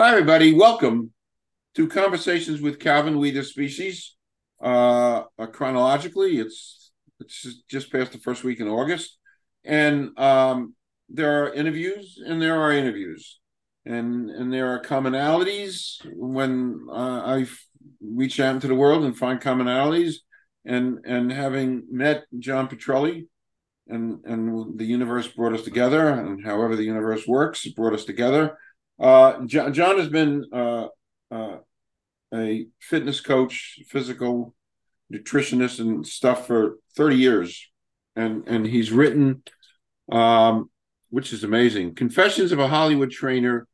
Hi, everybody. Welcome to Conversations with Calvin, We the Species. Uh, chronologically, it's it's just past the first week in August, and um, there are interviews and there are interviews, and and there are commonalities when uh, I reach out into the world and find commonalities, and and having met John Petrelli, and and the universe brought us together, and however the universe works, it brought us together uh, John, John, has been uh, uh, a fitness coach, physical nutritionist, and stuff for 30 years, and and he's written, um, which is amazing, "Confessions of a Hollywood Trainer,"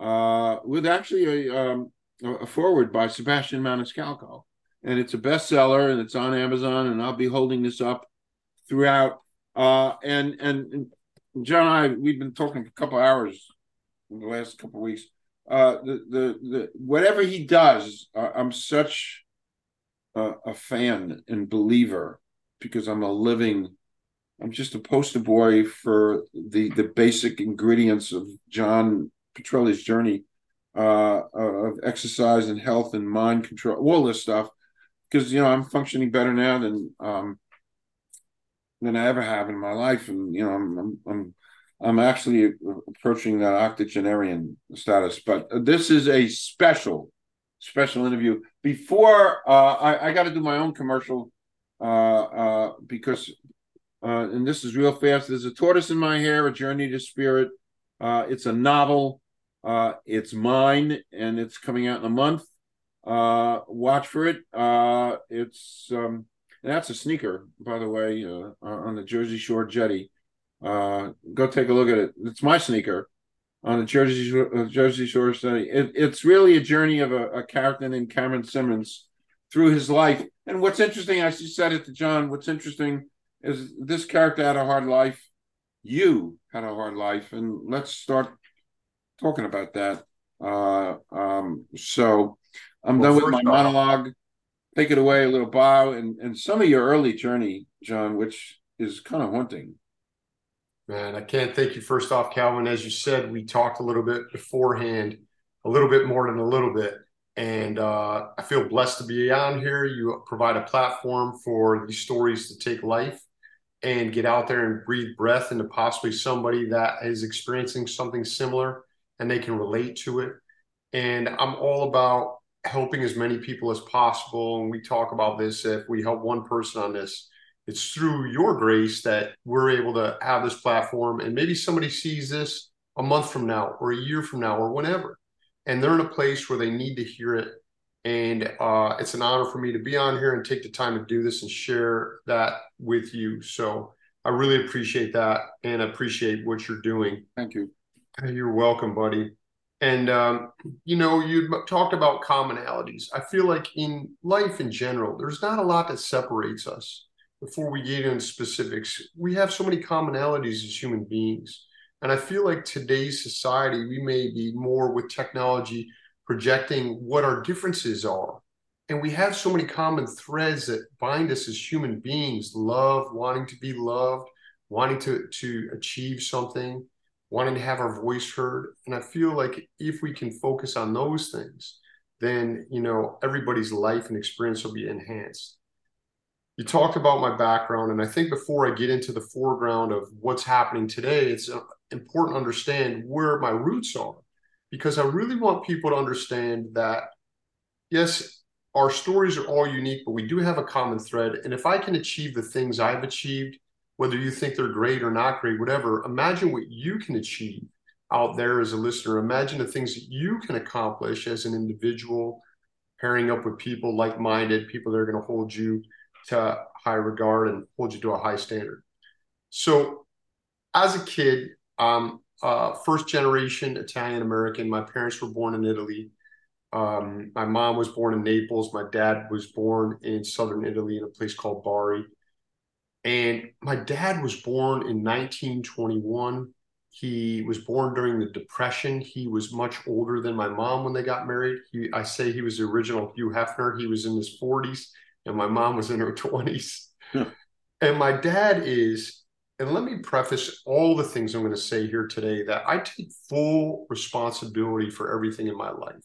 uh, with actually a um, a foreword by Sebastian Maniscalco, and it's a bestseller, and it's on Amazon, and I'll be holding this up throughout. Uh, and and John and I, we've been talking a couple hours in the last couple weeks. Uh, the, the the whatever he does, uh, I'm such a, a, fan and believer because I'm a living. I'm just a poster boy for the the basic ingredients of John Petrelli's journey uh, of exercise and health and mind control, all this stuff. Because you know I'm functioning better now than um, than I ever have in my life, and you know I'm I'm, I'm I'm actually approaching that octogenarian status, but this is a special, special interview. Before uh, I, I got to do my own commercial uh, uh, because, uh, and this is real fast. There's a tortoise in my hair, a journey to spirit. Uh, it's a novel. Uh, it's mine, and it's coming out in a month. watch for it. it's um, that's a sneaker, by the way, on the Jersey Shore jetty. Uh, go take a look at it. It's my sneaker on the Jersey uh, Jersey Shore study. It, it's really a journey of a, a, character named Cameron Simmons through his life. And what's interesting, I said it to John. What's interesting is this character had a hard life. You had a hard life, and let's start talking about that. Uh, um, so I'm well, done with my off, monologue. Take it away, a little bow, and and some of your early journey, John, which is kind of haunting. Man, I can't thank you first off, Calvin. As you said, we talked a little bit beforehand, a little bit more than a little bit. And uh, I feel blessed to be on here. You provide a platform for these stories to take life and get out there and breathe breath into possibly somebody that is experiencing something similar and they can relate to it. And I'm all about helping as many people as possible. And we talk about this if we help one person on this, it's through your grace that we're able to have this platform. And maybe somebody sees this a month from now or a year from now or whenever and they're in a place where they need to hear it. And uh, it's an honor for me to be on here and take the time to do this and share that with you. So i really appreciate that and appreciate what you're doing. Thank you. You're welcome buddy. And um, you know you talked about commonalities. I feel like in life in general there's not a lot that separates us before we get into specifics, we have so many commonalities as human beings. And I feel like today's society, we may be more with technology projecting what our differences are. And we have so many common threads that bind us as human beings love, wanting to be loved, wanting to, to achieve something, wanting to have our voice heard. And I feel like if we can focus on those things, then, you know, everybody's life and experience will be enhanced you talked about my background and i think before i get into the foreground of what's happening today it's uh, important to understand where my roots are because i really want people to understand that yes our stories are all unique but we do have a common thread and if i can achieve the things i've achieved whether you think they're great or not great whatever imagine what you can achieve out there as a listener. Imagine the things that you can accomplish as an individual pairing up with people like-minded people that are going to hold you to high regard and hold you to a high standard. So, as a kid, um, uh, first generation Italian American. My parents were born in Italy. Um, my mom was born in Naples. My dad was born in southern Italy in a place called Bari. And my dad was born in 1921. He was born during the Depression. He was much older than my mom when they got married. He, I say he was the original Hugh Hefner. He was in his 40s and my mom was in her 20s. Yeah. Hmm. And my dad is and let me preface all the things I'm going to say here today that I take full responsibility for everything in my life.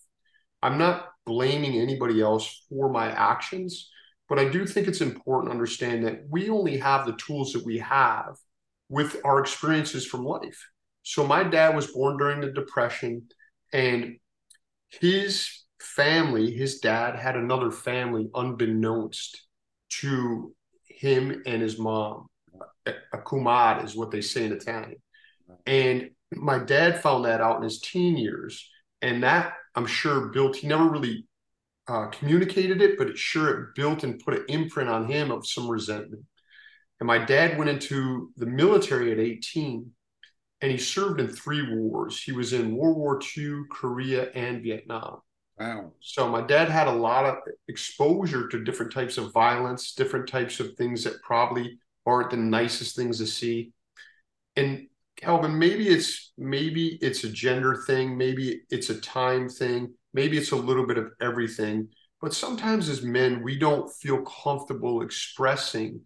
I'm not blaming anybody else for my actions, but I do think it's important to understand that we only have the tools that we have with our experiences from life. So my dad was born during the Depression, and his family, his dad had another family unbeknownst to him and his mom. A kumad is what they say in Italian. And my dad found that out in his teen years. And that I'm sure built, he never really uh, communicated it, but it sure it built and put an imprint on him of some resentment. And my dad went into the military at 18 and he served in three wars. He was in World War II, Korea, and Vietnam. Wow. So my dad had a lot of exposure to different types of violence, different types of things that probably aren't the nicest things to see. And Calvin, maybe it's maybe it's a gender thing, maybe it's a time thing, maybe it's a little bit of everything. But sometimes as men, we don't feel comfortable expressing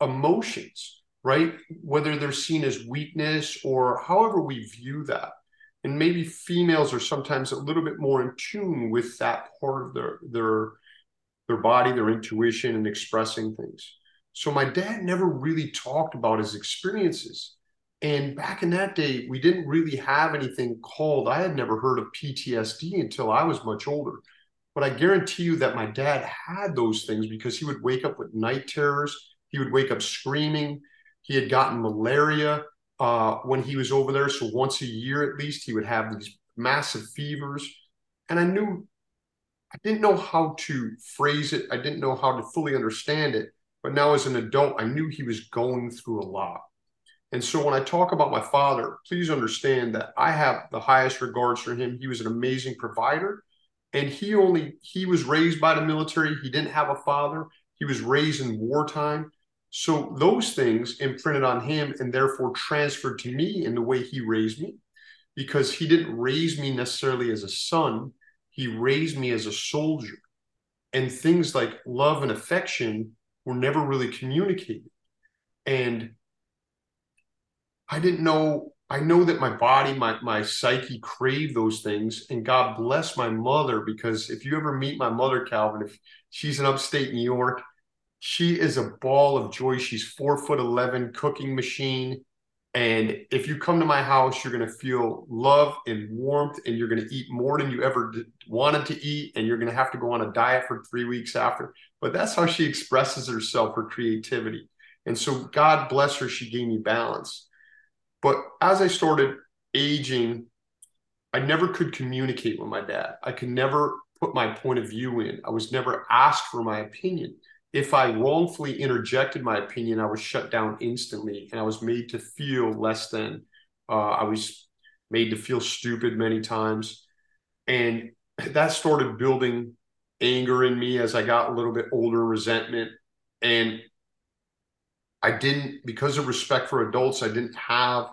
emotions, right? Whether they're seen as weakness or however we view that. And maybe females are sometimes a little bit more in tune with that part of their their their body, their intuition, and expressing things. So my dad never really talked about his experiences. And back in that day, we didn't really have anything called, I had never heard of PTSD until I was much older. But I guarantee you that my dad had those things because he would wake up with night terrors. He would wake up screaming. He had gotten malaria uh, when he was over there. So once a year at least, he would have these massive fevers. And I knew, I didn't know how to phrase it. I didn't know how to fully understand it. But now as an adult, I knew he was going through a lot. And so when I talk about my father, please understand that I have the highest regards for him. He was an amazing provider. And he only, he was raised by the military. He didn't have a father. He was raised in wartime. So those things imprinted on him and therefore transferred to me in the way he raised me because he didn't raise me necessarily as a son. He raised me as a soldier. And things like love and affection were never really communicated. And I didn't know. I know that my body, my my psyche craved those things, and God bless my mother because if you ever meet my mother, Calvin, if she's in upstate New York, she is a ball of joy. She's four foot eleven, cooking machine, and if you come to my house, you're going to feel love and warmth, and you're going to eat more than you ever wanted to eat, and you're going to have to go on a diet for three weeks after. But that's how she expresses herself, her creativity. And so, God bless her, she gave me balance. But as I started aging, I never could communicate with my dad. I could never put my point of view in. I was never asked for my opinion. If I wrongfully interjected my opinion, I was shut down instantly and I was made to feel less than. Uh, I was made to feel stupid many times. And that started building anger in me as I got a little bit older, resentment. And I didn't, because of respect for adults, I didn't have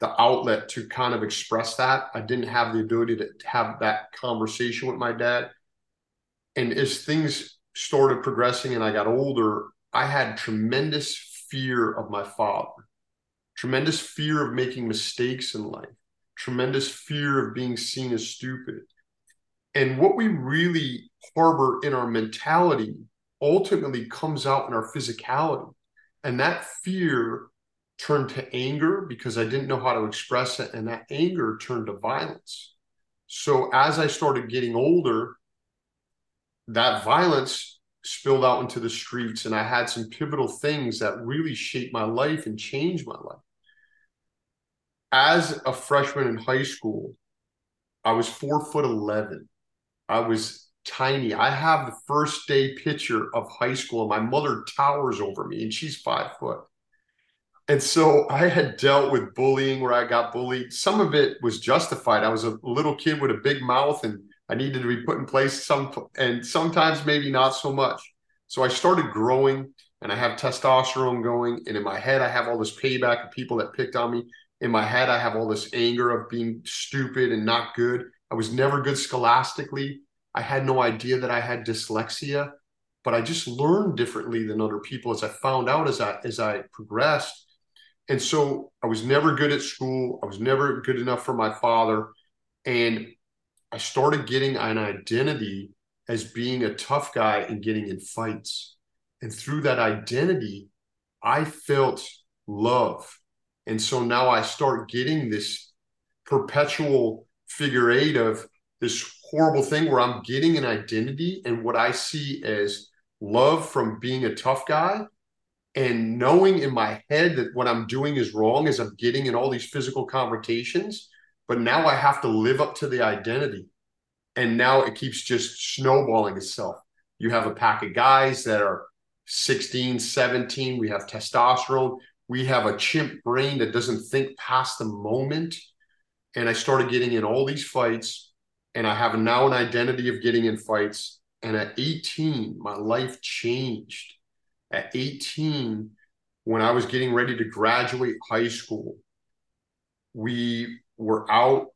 the outlet to kind of express that. I didn't have the ability to have that conversation with my dad. And as things started progressing and I got older, I had tremendous fear of my father, tremendous fear of making mistakes in life, tremendous fear of being seen as stupid. And what we really harbor in our mentality ultimately comes out in our physicality. And that fear turned to anger because I didn't know how to express it. And that anger turned to violence. So as I started getting older, that violence spilled out into the streets. And I had some pivotal things that really shaped my life and changed my life. As a freshman in high school, I was four foot 11. I was tiny. I have the first day picture of high school, and my mother towers over me, and she's five foot. And so I had dealt with bullying where I got bullied. Some of it was justified. I was a little kid with a big mouth, and I needed to be put in place. Some and sometimes maybe not so much. So I started growing, and I have testosterone going, and in my head I have all this payback of people that picked on me. In my head I have all this anger of being stupid and not good. I was never good scholastically. I had no idea that I had dyslexia, but I just learned differently than other people as I found out as I as I progressed. And so I was never good at school. I was never good enough for my father. And I started getting an identity as being a tough guy and getting in fights. And through that identity, I felt love. And so now I start getting this perpetual figure eight of this horrible thing where I'm getting an identity and what I see as love from being a tough guy and knowing in my head that what I'm doing is wrong as I'm getting in all these physical confrontations. But now I have to live up to the identity. And now it keeps just snowballing itself. You have a pack of guys that are 16, 17. We have testosterone. We have a chimp brain that doesn't think past the moment. And I started getting in all these fights. And I have now an identity of getting in fights. And at 18, my life changed. At 18, when I was getting ready to graduate high school, we were out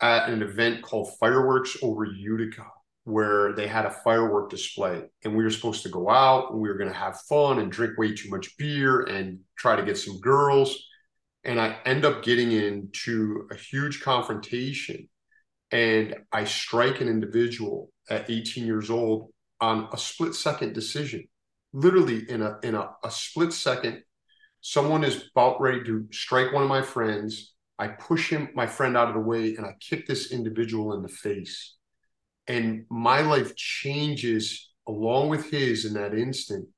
at an event called Fireworks over Utica, where they had a firework display. And we were supposed to go out and we were going to have fun and drink way too much beer and try to get some girls. And I end up getting into a huge confrontation. And I strike an individual at 18 years old on a split second decision. Literally in a in a, a split second, someone is about ready to strike one of my friends I push him, my friend, out of the way, and I kick this individual in the face. And my life changes along with his in that instant.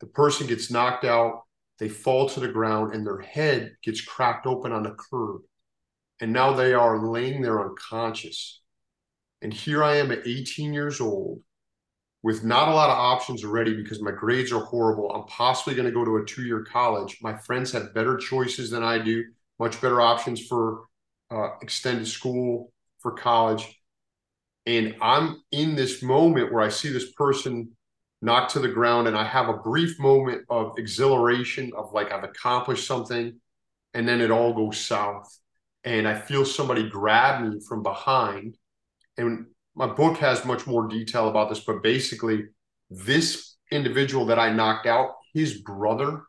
The person gets knocked out, they fall to the ground, and their head gets cracked open on the curb. And now they are laying there unconscious. And here I am at 18 years old with not a lot of options already because my grades are horrible. I'm possibly going to go to a two year college. My friends have better choices than I do much better options for uh, extended school, for college. And I'm in this moment where I see this person knocked to the ground, and I have a brief moment of exhilaration of like I've accomplished something, and then it all goes south. And I feel somebody grab me from behind. And my book has much more detail about this, but basically, this individual that I knocked out, his brother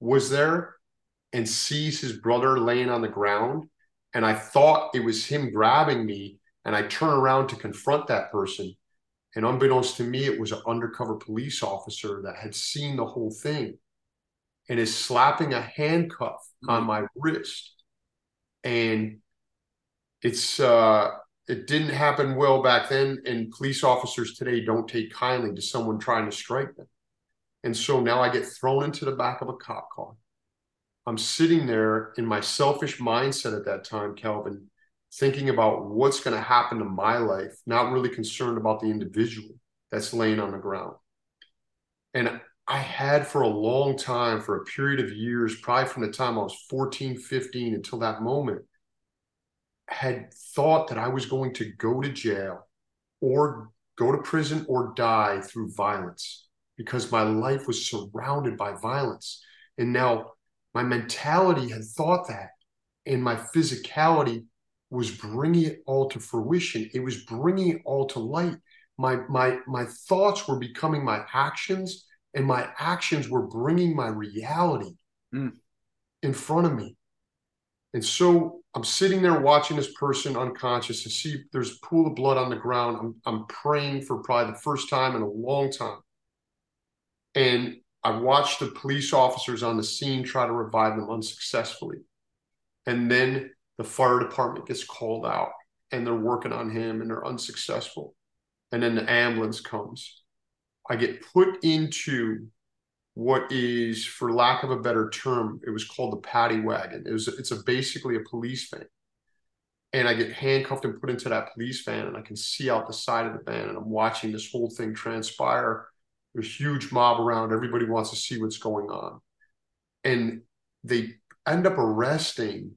was there and sees his brother laying on the ground. And I thought it was him grabbing me. And I turn around to confront that person. And unbeknownst to me, it was an undercover police officer that had seen the whole thing and is slapping a handcuff mm-hmm. on my wrist. And it's, uh, it didn't happen well back then. And police officers today don't take kindly to someone trying to strike them. And so now I get thrown into the back of a cop car. I'm sitting there in my selfish mindset at that time, Calvin, thinking about what's going to happen to my life, not really concerned about the individual that's laying on the ground. And I had for a long time, for a period of years, probably from the time I was 14, 15 until that moment, had thought that I was going to go to jail or go to prison or die through violence because my life was surrounded by violence. And now my mentality had thought that, and my physicality was bringing it all to fruition. It was bringing it all to light. My my my thoughts were becoming my actions, and my actions were bringing my reality mm. in front of me. And so I'm sitting there watching this person unconscious. and see there's a pool of blood on the ground. I'm I'm praying for probably the first time in a long time. And I watched the police officers on the scene try to revive them unsuccessfully. And then the fire department gets called out and they're working on him and they're unsuccessful. And then the ambulance comes. I get put into what is, for lack of a better term, it was called the paddy wagon. It was it's a basically a police van. And I get handcuffed and put into that police van, and I can see out the side of the van, and I'm watching this whole thing transpire a huge mob around. Everybody wants to see what's going on. And they end up arresting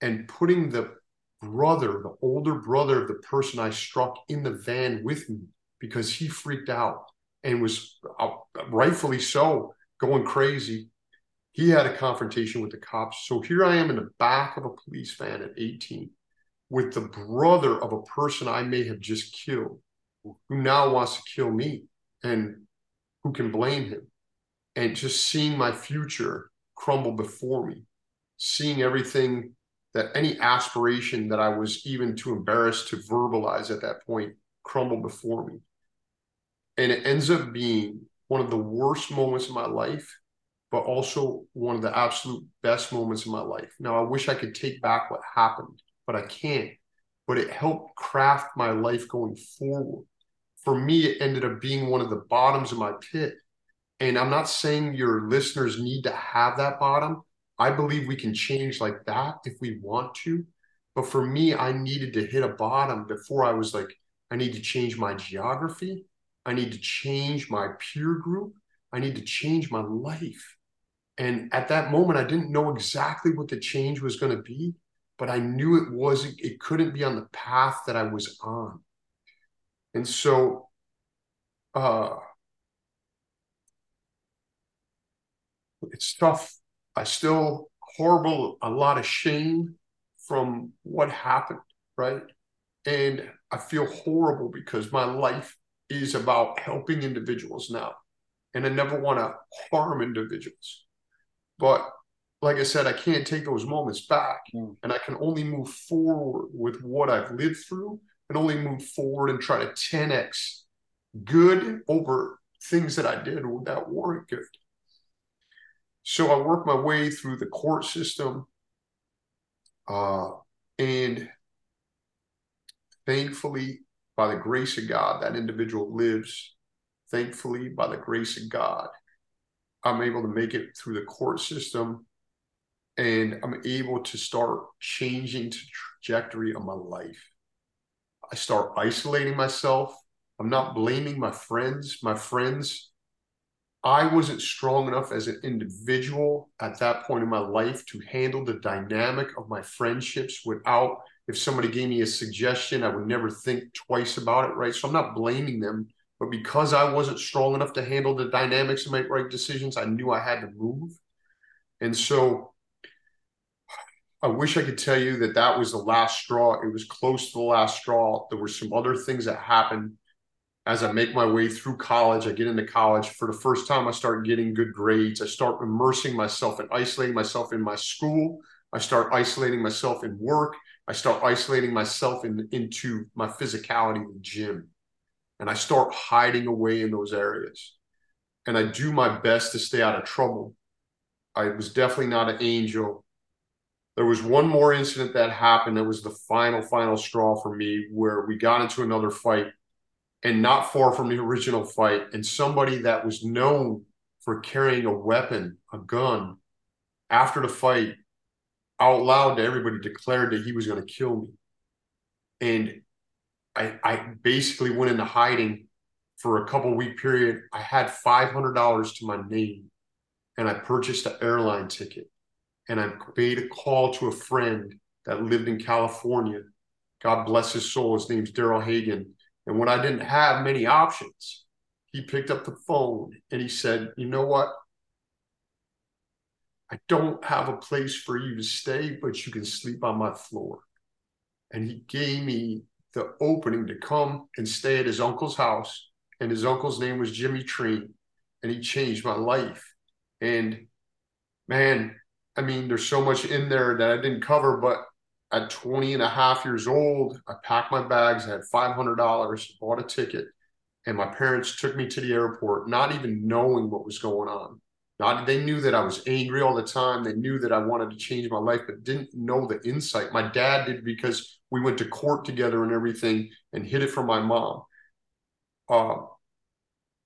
and putting the brother, the older brother of the person I struck in the van with me because he freaked out and was uh, rightfully so going crazy. He had a confrontation with the cops. So here I am in the back of a police van at 18 with the brother of a person I may have just killed who now wants to kill me. And who can blame him? And just seeing my future crumble before me. seeing everything that any aspiration that I was even too embarrassed to verbalize at that point crumble before me. And it ends up being one of the worst moments of my life, but also one of the absolute best moments of my life. Now, I wish I could take back what happened, but I can't. But it helped craft my life going forward. For me, it ended up being one of the bottoms of my pit. And I'm not saying your listeners need to have that bottom, I believe we can change like that if we want to. But for me, I needed to hit a bottom before I was like, I need to change my geography. I need to change my peer group. I need to change my life. And at that moment, I didn't know exactly what the change was going to be, but I knew it wasn't, it couldn't be on the path that I was on. And so, uh, it's tough I still horrible a lot of shame from what happened, right? And I feel horrible because my life is about helping individuals now. And I never want to harm individuals. But like I said, I can't take those moments back. Mm. And I can only move forward with what I've lived through and only move forward and try to 10x good over things that I did that weren't good. So I worked my way through the court system. Uh, and thankfully, by the grace of God, that individual lives. Thankfully, by the grace of God, I'm able to make it through the court system and I'm able to start changing the trajectory of my life. I start isolating myself. I'm not blaming my friends. My friends I wasn't strong enough as an individual at that point in my life to handle the dynamic of my friendships without, if somebody gave me a suggestion, I would never think twice about it, right? So I'm not blaming them, but because I wasn't strong enough to handle the dynamics and make right decisions, I knew I had to move. And so I wish I could tell you that that was the last straw. It was close to the last straw. There were some other things that happened as I make my way through college, I get into college. For the first time, I start getting good grades. I start immersing myself and isolating myself in my school. I start isolating myself in work. I start isolating myself in, into my physicality in the gym. And I start hiding away in those areas. And I do my best to stay out of trouble. I was definitely not an angel. There was one more incident that happened that was the final, final straw for me where we got into another fight and not far from the original fight, and somebody that was known for carrying a weapon, a gun, after the fight, out loud to everybody declared that he was going to kill me. And I, I basically went into hiding for a couple week period. I had $500 to my name and I purchased an airline ticket and I made a call to a friend that lived in California. God bless his soul. His name's Daryl Hagan. And when I didn't have many options, he picked up the phone and he said, You know what? I don't have a place for you to stay, but you can sleep on my floor. And he gave me the opening to come and stay at his uncle's house. And his uncle's name was Jimmy Treen. And he changed my life. And man, I mean, there's so much in there that I didn't cover, but at 20 and a half years old, I packed my bags, I had $500, bought a ticket, and my parents took me to the airport, not even knowing what was going on. Not, they knew that I was angry all the time. They knew that I wanted to change my life, but didn't know the insight. My dad did because we went to court together and everything and hid it from my mom. Uh,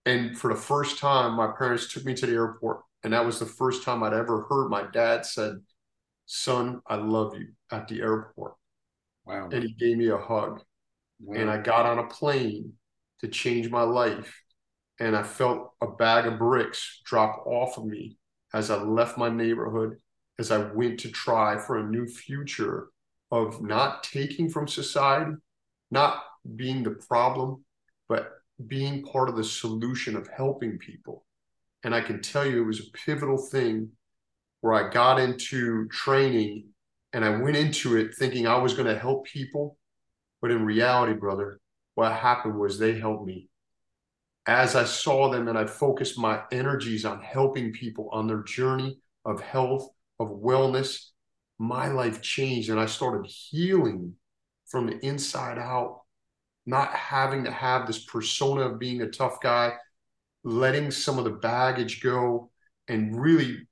and for the first time, my parents took me to the airport. And that was the first time I'd ever heard my dad said, son, I love you at the airport. Wow. And he gave me a hug. Wow. And I got on a plane to change my life. And I felt a bag of bricks drop off of me as I left my neighborhood, as I went to try for a new future of not taking from society, not being the problem, but being part of the solution of helping people. And I can tell you it was a pivotal thing where I got into training and I went into it thinking I was going to help people. But in reality, brother, what happened was they helped me. As I saw them and I focused my energies on helping people on their journey of health, of wellness, my life changed and I started healing from the inside out, not having to have this persona of being a tough guy, letting some of the baggage go and really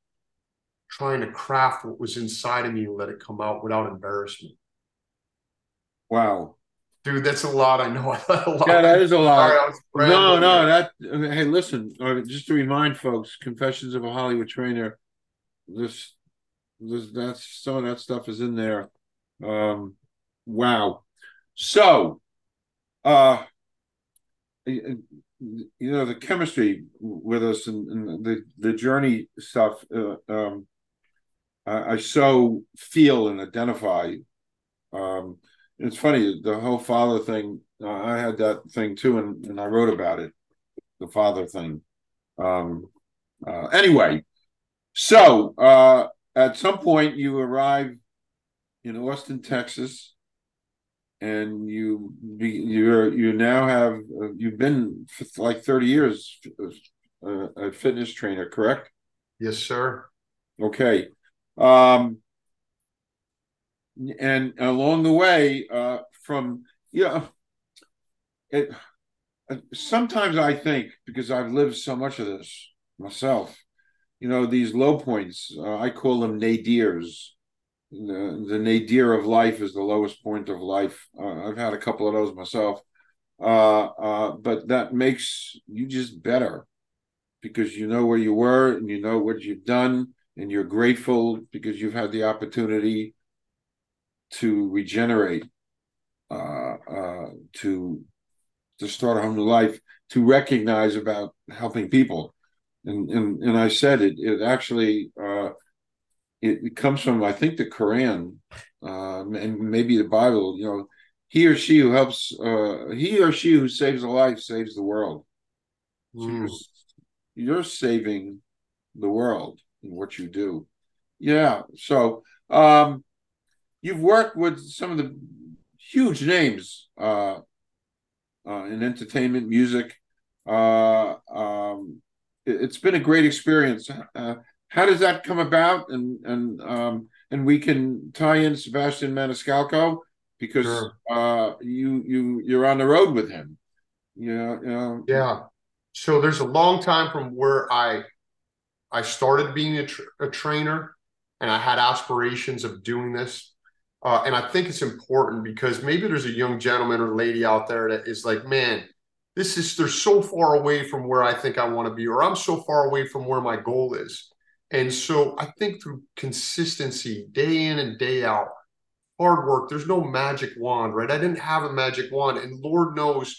trying to craft what was inside of me and let it come out without embarrassment. Wow. Dude, that's a lot. I know. yeah, that is a lot. Sorry, no, no, that. Hey, listen. Just to remind folks, Confessions of a Hollywood Trainer. This, this, that's some of that stuff is in there. Um, wow. So, uh, you know, the chemistry with us and, and the the journey stuff. Uh, um, I, I so feel and identify. Um, it's funny the whole father thing. Uh, I had that thing too, and, and I wrote about it. The father thing. Um, uh, anyway, so uh, at some point you arrive in Austin, Texas, and you you're you now have uh, you've been for like thirty years uh, a fitness trainer, correct? Yes, sir. Okay. Um, and along the way, uh, from yeah, it. Uh, sometimes I think because I've lived so much of this myself, you know, these low points. Uh, I call them nadirs. The, the nadir of life is the lowest point of life. Uh, I've had a couple of those myself, uh, uh, but that makes you just better because you know where you were and you know what you've done and you're grateful because you've had the opportunity to regenerate, uh, uh, to to start a whole new life, to recognize about helping people, and and and I said it. It actually uh, it, it comes from I think the Quran um, and maybe the Bible. You know, he or she who helps, uh, he or she who saves a life saves the world. So mm. you're, you're saving the world in what you do. Yeah. So um, you've worked with some of the huge names uh, uh, in entertainment, music. Uh, um, it, has been a great experience. Uh, how does that come about? And and um, and we can tie in Sebastian Maniscalco because sure. Uh, you you you're on the road with him. Yeah, you know, yeah. So there's a long time from where I I started being a, tra- a trainer and I had aspirations of doing this. Uh, and I think it's important because maybe there's a young gentleman or lady out there that is like, man, this is, they're so far away from where I think I want to be, or I'm so far away from where my goal is. And so I think through consistency, day in and day out, hard work, there's no magic wand, right? I didn't have a magic wand. And Lord knows,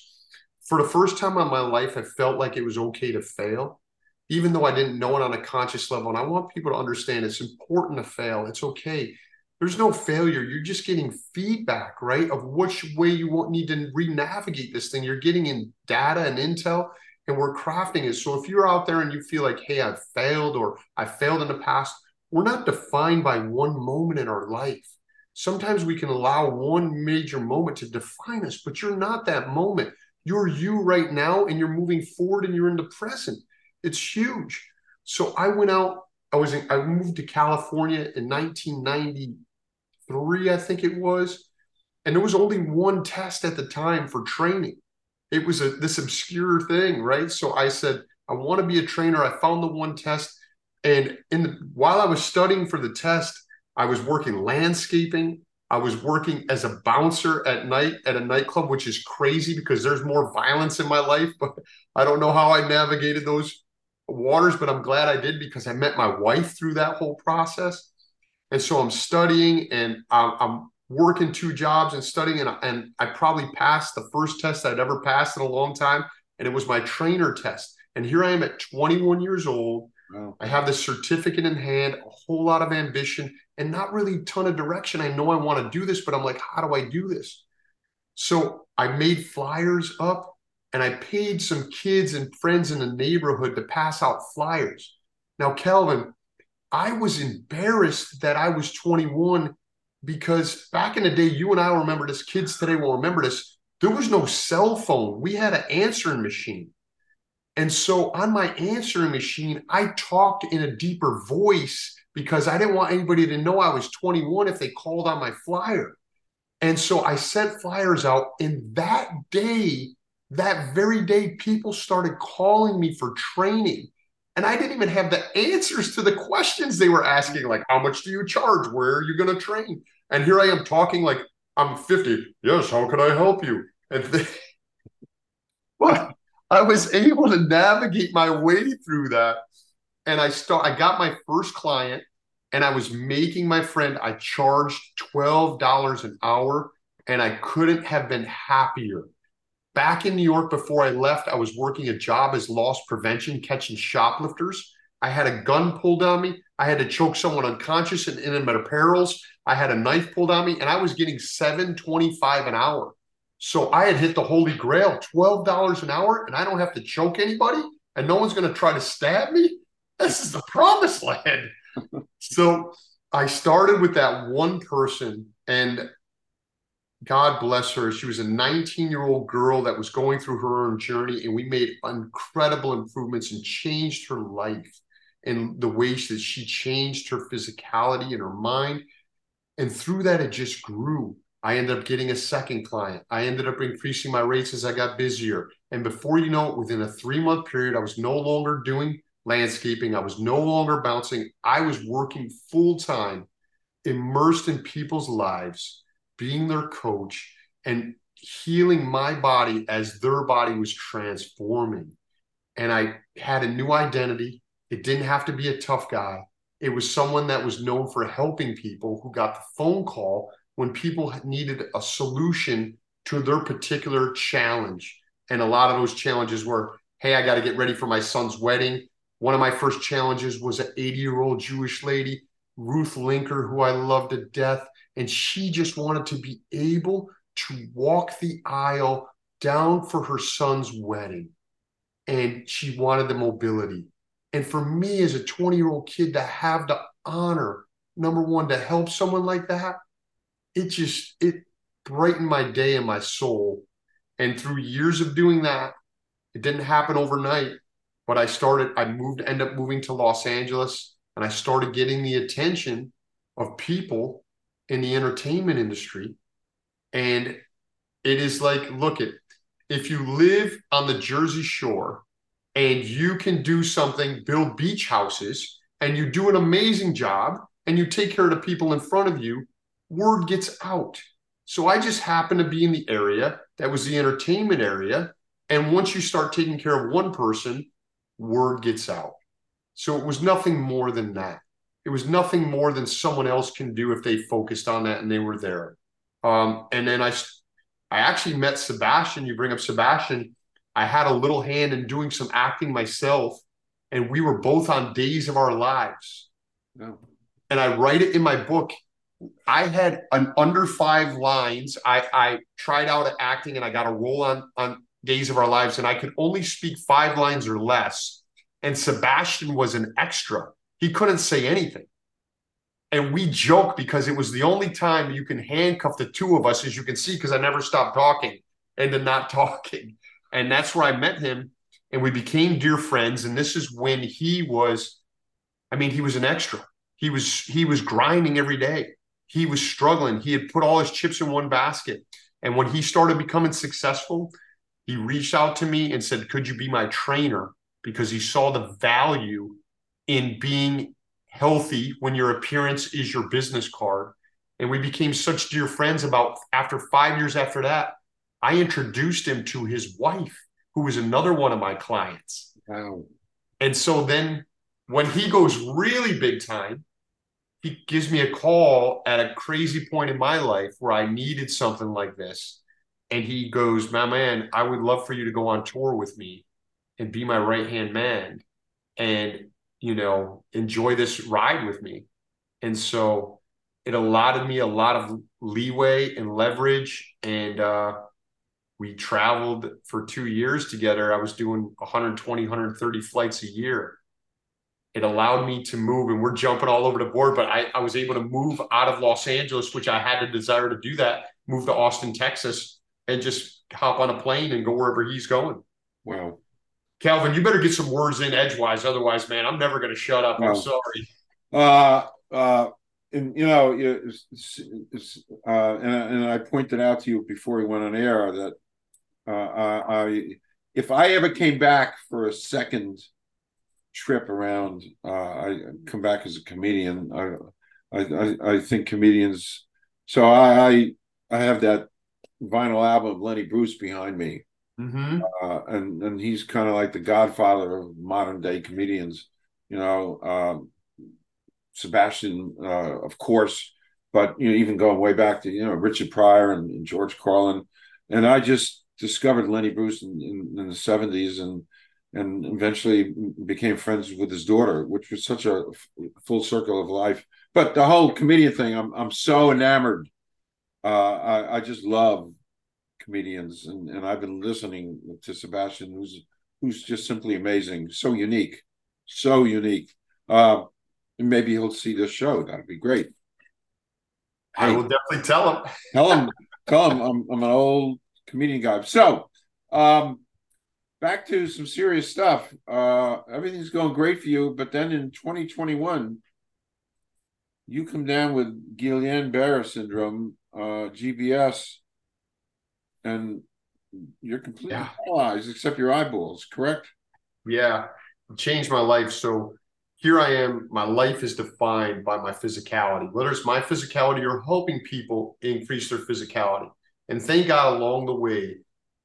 for the first time in my life, I felt like it was okay to fail even though I didn't know it on a conscious level. And I want people to understand it's important to fail. It's okay. There's no failure. You're just getting feedback, right? Of which way you want need to re-navigate this thing. You're getting in data and intel, and we're crafting it. So if you're out there and you feel like, hey, I've failed or I failed in the past, we're not defined by one moment in our life. Sometimes we can allow one major moment to define us, but you're not that moment. You're you right now, and you're moving forward and you're in the present. It's huge. So I went out. I was in, I moved to California in 1993, I think it was, and there was only one test at the time for training. It was a this obscure thing, right? So I said, I want to be a trainer. I found the one test, and in the, while I was studying for the test, I was working landscaping. I was working as a bouncer at night at a nightclub, which is crazy because there's more violence in my life. But I don't know how I navigated those waters, but I'm glad I did because I met my wife through that whole process. And so I'm studying and um, I'm, I'm working two jobs and studying, and, and I probably passed the first test I'd ever passed in a long time. And it was my trainer test. And here I am at 21 years old. Wow. I have this certificate in hand, a whole lot of ambition, and not really a ton of direction. I know I want to do this, but I'm like, how do I do this? So I made flyers up and I paid some kids and friends in the neighborhood to pass out flyers. Now, Calvin, I was embarrassed that I was 21 because back in the day, you and I remember this, kids today will remember this. There was no cell phone. We had an answering machine. And so on my answering machine, I talked in a deeper voice because I didn't want anybody to know I was 21 if they called on my flyer. And so I sent flyers out. And that day, that very day, people started calling me for training. And I didn't even have the answers to the questions they were asking, like, how much do you charge? Where are you going to train? And here I am talking like I'm 50. Yes, how can I help you? And they, I was able to navigate my way through that. And I start I got my first client and I was making my friend, I charged $12 an hour and I couldn't have been happier. Back in New York before I left, I was working a job as loss prevention, catching shoplifters. I had a gun pulled on me. I had to choke someone unconscious in intimate apparels. I had a knife pulled on me, and I was getting seven twenty-five an hour. So I had hit the holy grail, twelve dollars an hour, and I don't have to choke anybody, and no one's going to try to stab me. This is the promised land. so I started with that one person, and God bless her. She was a 19 year old girl that was going through her own journey, and we made incredible improvements and changed her life and the ways that she changed her physicality and her mind. And through that, it just grew. I ended up getting a second client. I ended up increasing my rates as I got busier. And before you know it, within a three month period, I was no longer doing landscaping. I was no longer bouncing. I was working full time, immersed in people's lives, being their coach and healing my body as their body was transforming. And I had a new identity. It didn't have to be a tough guy. It was someone that was known for helping people who got the phone call when people needed a solution to their particular challenge. And a lot of those challenges were, hey, I got to get ready for my son's wedding. One of my first challenges was an 80 year old Jewish lady, Ruth Linker, who I loved to death. And she just wanted to be able to walk the aisle down for her son's wedding. And she wanted the mobility. And for me as a 20 year old kid to have the honor, number one, to help someone like that, it just, it brightened my day and my soul. And through years of doing that, it didn't happen overnight but I started, I moved, end up moving to Los Angeles and I started getting the attention of people in the entertainment industry. And it is like, look at if you live on the Jersey Shore and you can do something, build beach houses, and you do an amazing job and you take care of the people in front of you, word gets out. So I just happened to be in the area that was the entertainment area. And once you start taking care of one person, word gets out. So it was nothing more than that. It was nothing more than someone else can do if they focused on that and they were there. Um, and then I, I actually met Sebastian. You bring up Sebastian. I had a little hand in doing some acting myself, and we were both on Days of Our Lives. Oh. And I write it in my book. I had an under five lines. I, I tried out acting and I got a role on on days of our lives, and I could only speak five lines or less. And Sebastian was an extra. He couldn't say anything. And we joke because it was the only time you can handcuff the two of us, as you can see, because I never stopped talking and then not talking. And that's where I met him. And we became dear friends. And this is when he was, I mean, he was an extra. He was he was grinding every day. He was struggling. He had put all his chips in one basket. And when he started becoming successful, he reached out to me and said, Could you be my trainer? Because he saw the value in being healthy when your appearance is your business card. And we became such dear friends about after five years after that. I introduced him to his wife, who was another one of my clients. Wow. And so then when he goes really big time, he gives me a call at a crazy point in my life where I needed something like this and he goes, "My man, I would love for you to go on tour with me and be my right hand man, and you know, enjoy this ride with me." And so it allotted me a lot of leeway and leverage, and uh, we traveled for two years together. I was doing 120, 130 flights a year. It allowed me to move, and we're jumping all over the board. But I, I was able to move out of Los Angeles, which I had a desire to do that. Move to Austin, Texas, and just hop on a plane and go wherever he's going. Wow. Calvin, you better get some words in edgewise. Otherwise, man, I'm never going to shut up. I'm sorry. Uh, uh, and you know, it's, it's, uh, and, and I pointed out to you before we went on air that uh, I, if I ever came back for a second trip around, uh, I come back as a comedian. I, I, I think comedians. So I, I, I have that vinyl album of Lenny Bruce behind me, mm-hmm. uh, and and he's kind of like the godfather of modern day comedians. You know, um, Sebastian, uh, of course, but you know, even going way back to you know Richard Pryor and, and George Carlin, and I just discovered Lenny Bruce in, in, in the seventies and and eventually became friends with his daughter, which was such a full circle of life. But the whole comedian thing, I'm I'm so enamored. Uh, I, I just love comedians, and, and I've been listening to Sebastian, who's who's just simply amazing, so unique, so unique. Uh, maybe he'll see this show. That'd be great. Hey, I will definitely tell him. tell him. Tell him I'm, I'm an old comedian guy. So, um, back to some serious stuff. Uh, everything's going great for you, but then in 2021, you come down with Guillain-Barré syndrome, uh, GBS, and you're completely yeah. paralyzed except your eyeballs. Correct? Yeah, changed my life. So here I am. My life is defined by my physicality. Whether it's my physicality or helping people increase their physicality. And thank God along the way,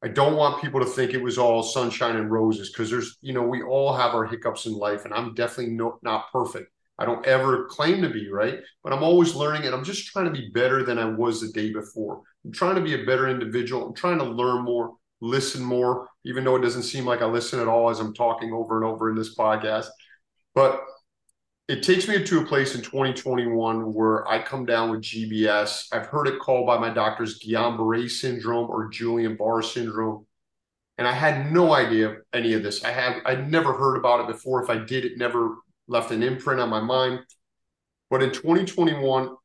I don't want people to think it was all sunshine and roses because there's, you know, we all have our hiccups in life, and I'm definitely no, not perfect. I don't ever claim to be right, but I'm always learning, and I'm just trying to be better than I was the day before. I'm trying to be a better individual. I'm trying to learn more, listen more, even though it doesn't seem like I listen at all as I'm talking over and over in this podcast. But it takes me to a place in 2021 where I come down with GBS. I've heard it called by my doctors Guillain-Barré syndrome or Guillain-Barré syndrome. And I had no idea any of this. I had I'd never heard about it before. If I did, it never left an imprint on my mind. But in 2021,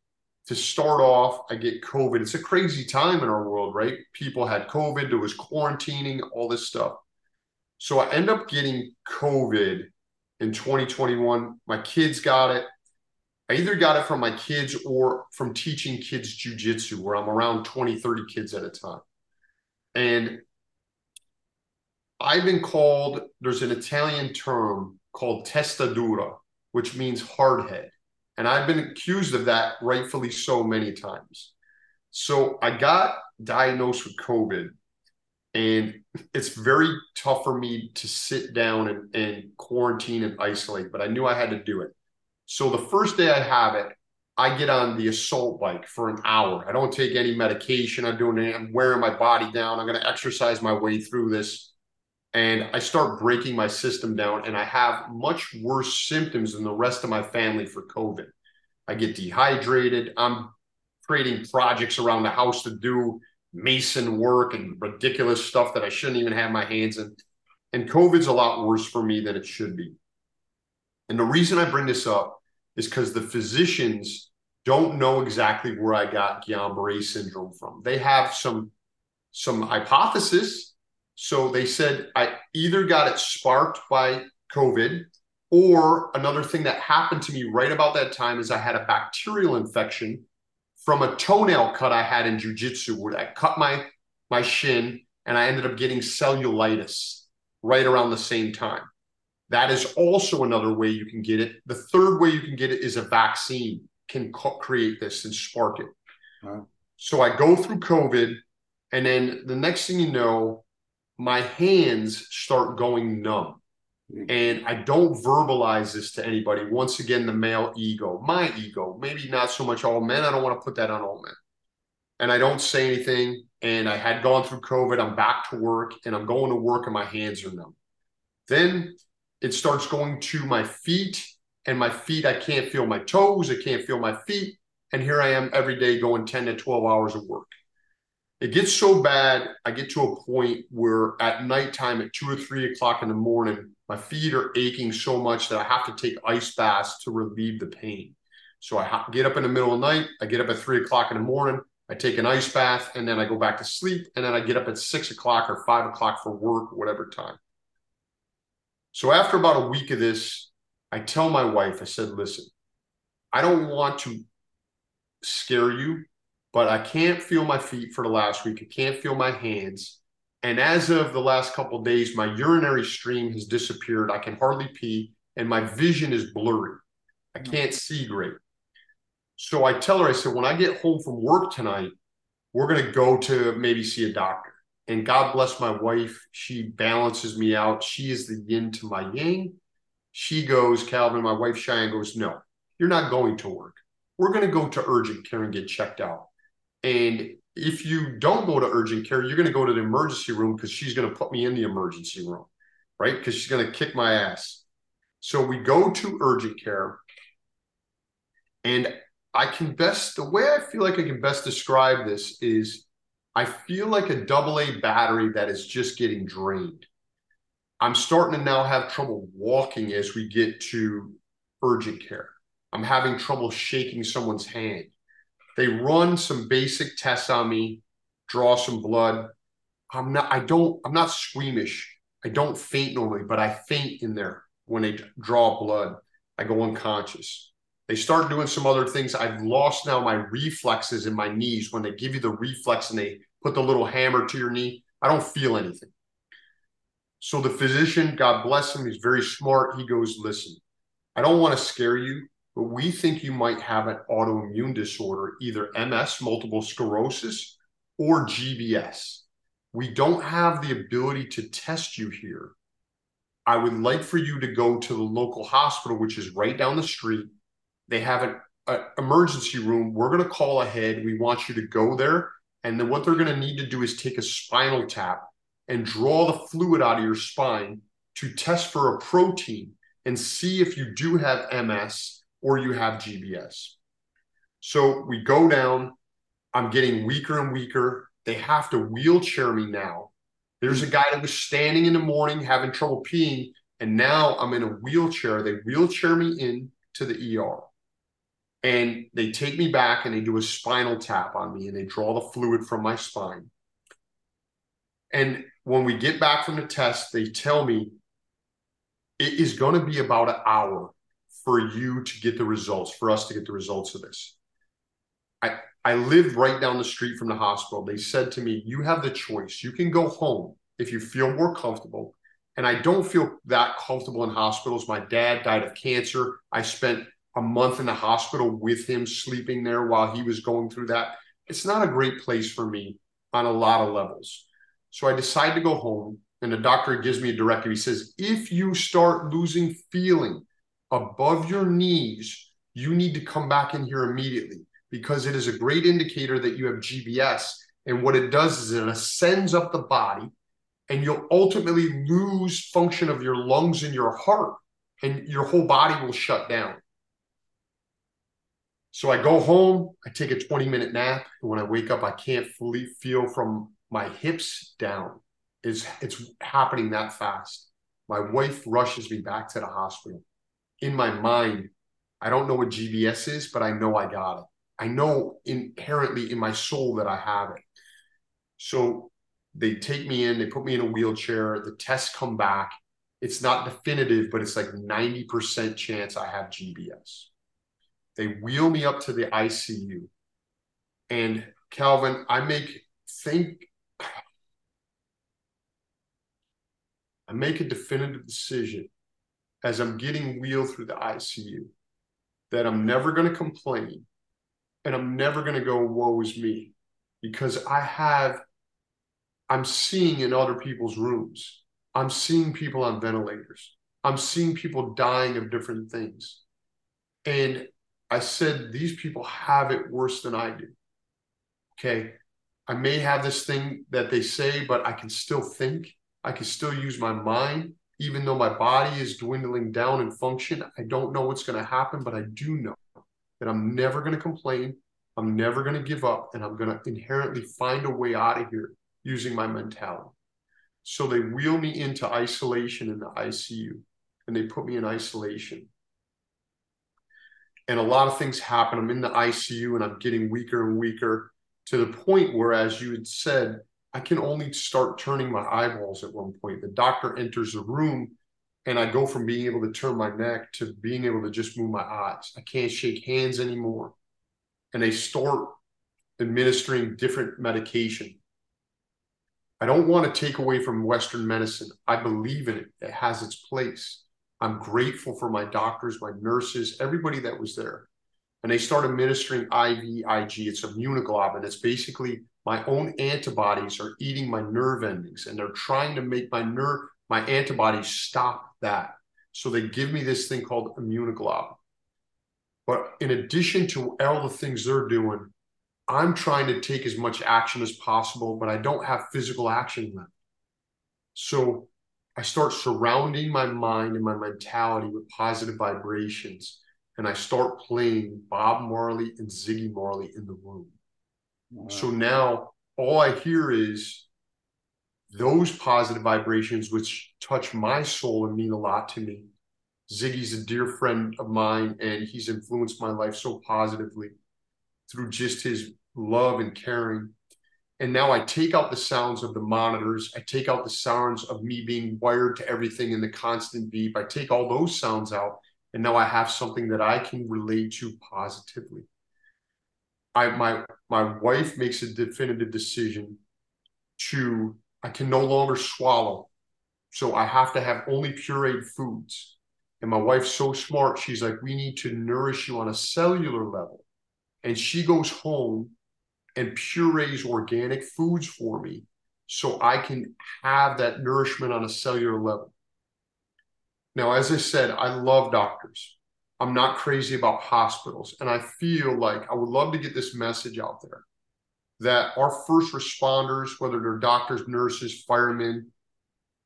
to start off, I get COVID. It's a crazy time in our world, right? People had COVID, there was quarantining, all this stuff. So I end up getting COVID in 2021. My kids got it. I either got it from my kids or from teaching kids jujitsu, where I'm around 20, 30 kids at a time. And I've been called, there's an Italian term called testadura, which means hard head. And I've been accused of that, rightfully so, many times. So I got diagnosed with COVID and it's very tough for me to sit down and, and quarantine and isolate, but I knew I had to do it. So the first day I have it, I get on the assault bike for an hour. I don't take any medication. I'm doing it. I'm wearing my body down. I'm going to exercise my way through this. And I start breaking my system down, and I have much worse symptoms than the rest of my family for COVID. I get dehydrated. I'm creating projects around the house to do mason work and ridiculous stuff that I shouldn't even have my hands in. And COVID's a lot worse for me than it should be. And the reason I bring this up is because the physicians don't know exactly where I got Guillain-Barré syndrome from. They have some some hypothesis. So they said I either got it sparked by COVID or another thing that happened to me right about that time is I had a bacterial infection from a toenail cut I had in jujitsu where I cut my my shin and I ended up getting cellulitis right around the same time. That is also another way you can get it. The third way you can get it is a vaccine can co- create this and spark it. Wow. So I go through COVID, and then the next thing you know, my hands start going numb. Mm-hmm. And I don't verbalize this to anybody. Once again, the male ego, my ego, maybe not so much all men. I don't want to put that on all men. And I don't say anything. And I had gone through COVID. I'm back to work and I'm going to work and my hands are numb. Then it starts going to my feet and my feet, I can't feel my toes. I can't feel my feet. And here I am every day going 10 to 12 hours of work. It gets so bad, I get to a point where at nighttime at two or three o'clock in the morning, my feet are aching so much that I have to take ice baths to relieve the pain. So I get up in the middle of the night. I get up at three o'clock in the morning. I take an ice bath and then I go back to sleep. And then I get up at six o'clock or five o'clock for work, whatever time. So after about a week of this, I tell my wife, I said, listen, I don't want to scare you, but I can't feel my feet for the last week. I can't feel my hands. And as of the last couple days, my urinary stream has disappeared. I can hardly pee, and my vision is blurry. I hmm. can't see great. So I tell her, I said, when I get home from work tonight, we're going to go to maybe see a doctor. And God bless my wife. She balances me out. She is the yin to my yang. She goes, Calvin, my wife Cheyenne goes, no, you're not going to work. We're going to go to urgent care and get checked out. And if you don't go to urgent care, you're going to go to the emergency room because she's going to put me in the emergency room, right? Because she's going to kick my ass. So we go to urgent care. And I can best, the way I feel like I can best describe this is I feel like a double A battery that is just getting drained. I'm starting to now have trouble walking as we get to urgent care. I'm having trouble shaking someone's hand. They run some basic tests on me, draw some blood. I'm not, I don't, I'm not squeamish. I don't faint normally, but I faint in there when they draw blood. I go unconscious. They start doing some other things. I've lost now my reflexes in my knees. When they give you the reflex and they put the little hammer to your knee, I don't feel anything. So the physician, God bless him, he's very smart. He goes, Listen, I don't want to scare you but we think you might have an autoimmune disorder, either MS, multiple sclerosis, or GBS. We don't have the ability to test you here. I would like for you to go to the local hospital, which is right down the street. They have an a emergency room. We're going to call ahead. We want you to go there. And then what they're going to need to do is take a spinal tap and draw the fluid out of your spine to test for a protein and see if you do have MS or you have GBS. So we go down. I'm getting weaker and weaker. They have to wheelchair me now. There's a guy that was standing in the morning having trouble peeing, and now I'm in a wheelchair. They wheelchair me in to the ER. And they take me back and they do a spinal tap on me and they draw the fluid from my spine. And when we get back from the test, they tell me it is going to be about an hour for you to get the results, for us to get the results of this. I, I live right down the street from the hospital. They said to me, You have the choice. You can go home if you feel more comfortable. And I don't feel that comfortable in hospitals. My dad died of cancer. I spent a month in the hospital with him, sleeping there while he was going through that. It's not a great place for me on a lot of levels. So I decide to go home, and the doctor gives me a directive. He says, If you start losing feeling, above your knees, you need to come back in here immediately because it is a great indicator that you have GBS. And what it does is it ascends up the body and you'll ultimately lose function of your lungs and your heart, and your whole body will shut down. So I go home, I take a 20 minute nap, and when I wake up, I can't fully feel from my hips down. It's, it's happening that fast. My wife rushes me back to the hospital in my mind, I don't know what GBS is, but I know I got it. I know inherently in my soul that I have it. So they take me in, they put me in a wheelchair, the tests come back. It's not definitive, but it's like 90% chance I have GBS. They wheel me up to the ICU. And Calvin, I make think I make a definitive decision as I'm getting wheeled through the ICU that I'm never going to complain and I'm never going to go, woe is me, because I have, I'm seeing in other people's rooms, I'm seeing people on ventilators, I'm seeing people dying of different things. And I said, these people have it worse than I do. Okay. I may have this thing that they say, but I can still think, I can still use my mind even though my body is dwindling down in function, I don't know what's going to happen, but I do know that I'm never going to complain. I'm never going to give up, and I'm going to inherently find a way out of here using my mentality. So they wheel me into isolation in the ICU and they put me in isolation. And a lot of things happen. I'm in the ICU and I'm getting weaker and weaker to the point where, as you had said, I can only start turning my eyeballs at one point. The doctor enters the room and I go from being able to turn my neck to being able to just move my eyes. I can't shake hands anymore. And they start administering different medication. I don't want to take away from Western medicine. I believe in it. It has its place. I'm grateful for my doctors, my nurses, everybody that was there. And they start administering IVIG. It's immunoglobulin. It's basically my own antibodies are eating my nerve endings and they're trying to make my nerve my antibodies stop that. So they give me this thing called immunoglobulin. But in addition to all the things they're doing, I'm trying to take as much action as possible, but I don't have physical action left. So I start surrounding my mind and my mentality with positive vibrations. And I start playing Bob Marley and Ziggy Marley in the room. Wow. So now all I hear is those positive vibrations, which touch my soul and mean a lot to me. Ziggy's a dear friend of mine, and he's influenced my life so positively through just his love and caring. And now I take out the sounds of the monitors. I take out the sounds of me being wired to everything in the constant beep. I take all those sounds out. And now I have something that I can relate to positively. I my my wife makes a definitive decision to I can no longer swallow. So I have to have only pureed foods. And my wife's so smart. She's like, we need to nourish you on a cellular level. And she goes home and purees organic foods for me so I can have that nourishment on a cellular level. Now, as I said, I love doctors. I'm not crazy about hospitals. And I feel like I would love to get this message out there that our first responders, whether they're doctors, nurses, firemen,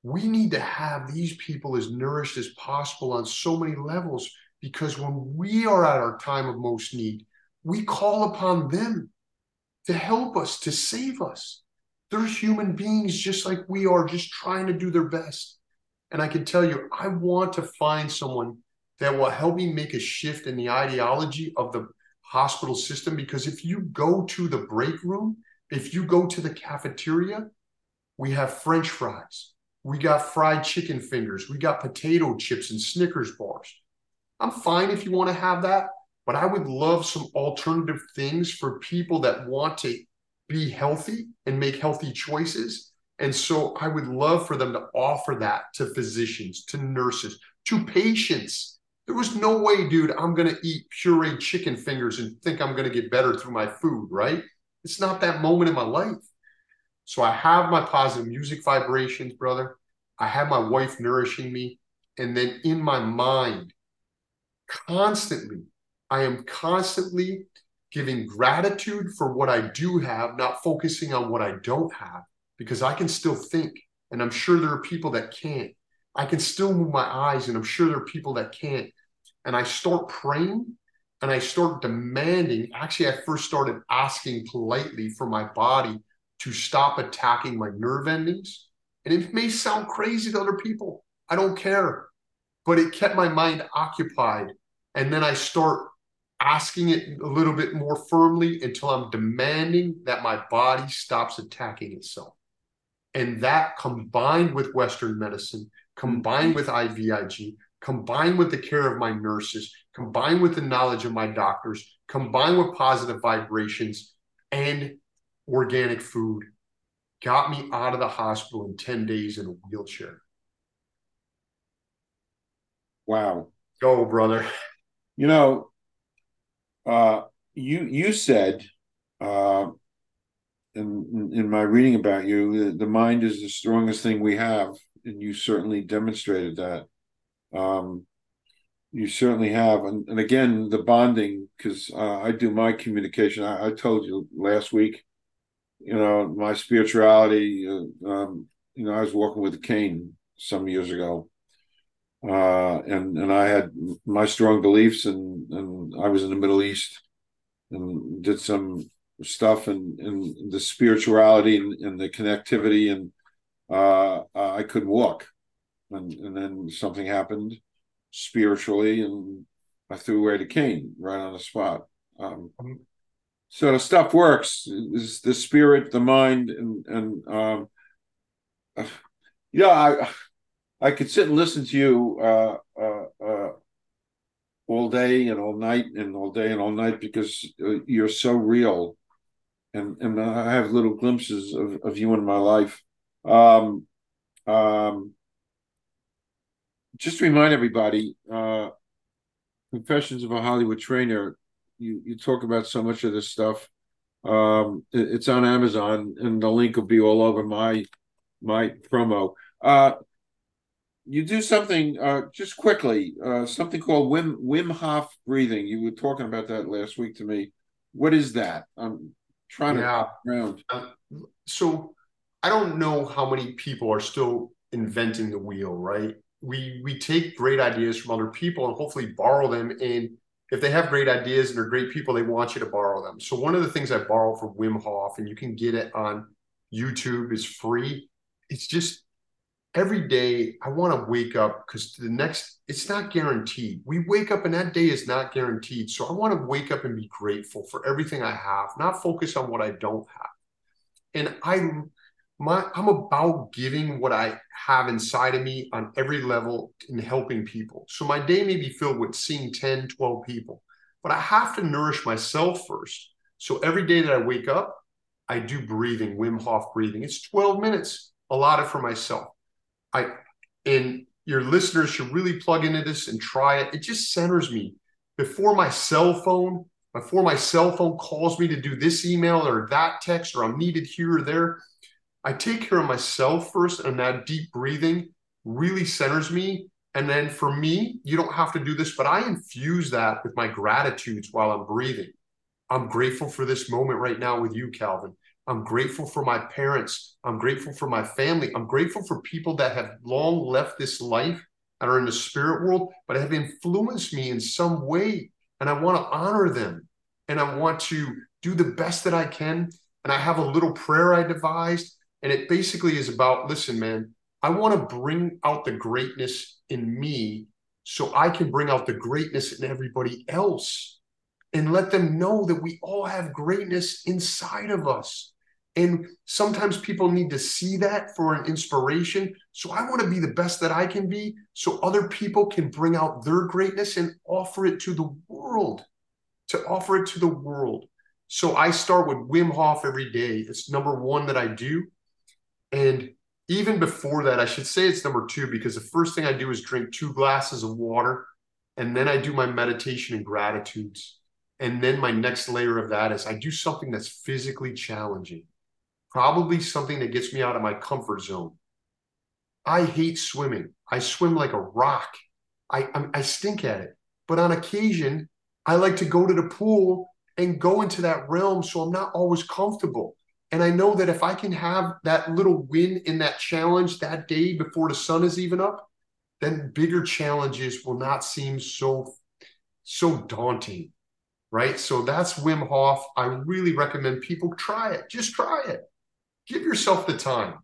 we need to have these people as nourished as possible on so many levels because when we are at our time of most need, we call upon them to help us, to save us. They're human beings just like we are, just trying to do their best. And I can tell you, I want to find someone that will help me make a shift in the ideology of the hospital system because if you go to the break room, if you go to the cafeteria, we have French fries, we got fried chicken fingers, we got potato chips and Snickers bars. I'm fine if you want to have that, but I would love some alternative things for people that want to be healthy and make healthy choices. And so I would love for them to offer that to physicians, to nurses, to patients there was no way, dude, I'm going to eat pureed chicken fingers and think I'm going to get better through my food, right? It's not that moment in my life. So I have my positive music vibrations, brother. I have my wife nourishing me. And then in my mind, constantly, I am constantly giving gratitude for what I do have, not focusing on what I don't have, because I can still think. And I'm sure there are people that can't. I can still move my eyes, and I'm sure there are people that can't and I start praying and I start demanding. Actually, I first started asking politely for my body to stop attacking my nerve endings. And it may sound crazy to other people. I don't care. But it kept my mind occupied. And then I start asking it a little bit more firmly until I'm demanding that my body stops attacking itself. And that combined with Western medicine, combined with IVIG, combined with the care of my nurses, combined with the knowledge of my doctors, combined with positive vibrations and organic food, got me out of the hospital in 10 days in a wheelchair. Wow. Go, brother. You know, uh, you you said uh, in in my reading about you, the, the mind is the strongest thing we have, and you certainly demonstrated that. Um, you certainly have, and, and again, the bonding because uh, I do my communication. I, I, told you last week, you know, my spirituality. Uh, um, you know, I was walking with a cane some years ago, uh, and and I had my strong beliefs, and and I was in the Middle East, and did some stuff, and and the spirituality and, and the connectivity, and uh, I couldn't walk and, and then something happened spiritually, and I threw away the cane right on the spot. Um, so the stuff works. Is the spirit, the mind, and and um, yeah, I I could sit and listen to you uh, uh, uh, all day and all night and all day and all night because uh, you're so real, and and I have little glimpses of, of you in my life. Um, um, just to remind everybody, uh, Confessions of a Hollywood Trainer. You you talk about so much of this stuff. Um, it, it's on Amazon, and the link will be all over my my promo. Uh, you do something uh, just quickly, uh, something called Wim Wim Hof breathing. You were talking about that last week to me. What is that? I'm trying yeah. to around. Uh, so I don't know how many people are still inventing the wheel, right? We we take great ideas from other people and hopefully borrow them. And if they have great ideas and they're great people, they want you to borrow them. So one of the things I borrow from Wim Hof, and you can get it on YouTube, is free. It's just every day I want to wake up because the next it's not guaranteed. We wake up and that day is not guaranteed. So I want to wake up and be grateful for everything I have, not focus on what I don't have. And I my I'm about giving what I have inside of me on every level in helping people. So my day may be filled with seeing 10, 12 people, but I have to nourish myself first. So every day that I wake up, I do breathing, Wim Hof breathing. It's 12 minutes allotted for myself. I and your listeners should really plug into this and try it. It just centers me. Before my cell phone, before my cell phone calls me to do this email or that text, or I'm needed here or there, I take care of myself first, and that deep breathing really centers me. And then for me, you don't have to do this, but I infuse that with my gratitudes while I'm breathing. I'm grateful for this moment right now with you, Calvin. I'm grateful for my parents. I'm grateful for my family. I'm grateful for people that have long left this life and are in the spirit world, but have influenced me in some way. And I want to honor them. And I want to do the best that I can. And I have a little prayer I devised. And it basically is about listen, man, I want to bring out the greatness in me so I can bring out the greatness in everybody else and let them know that we all have greatness inside of us. And sometimes people need to see that for an inspiration. So I want to be the best that I can be so other people can bring out their greatness and offer it to the world, to offer it to the world. So I start with Wim Hof every day. It's number one that I do. And even before that, I should say it's number two because the first thing I do is drink two glasses of water. And then I do my meditation and gratitudes. And then my next layer of that is I do something that's physically challenging probably something that gets me out of my comfort zone. I hate swimming. I swim like a rock. I, I, I stink at it. But on occasion, I like to go to the pool and go into that realm so I'm not always comfortable. And I know that if I can have that little win in that challenge that day before the sun is even up, then bigger challenges will not seem so so daunting. Right. So that's Wim Hof. I really recommend people try it. Just try it give yourself the time.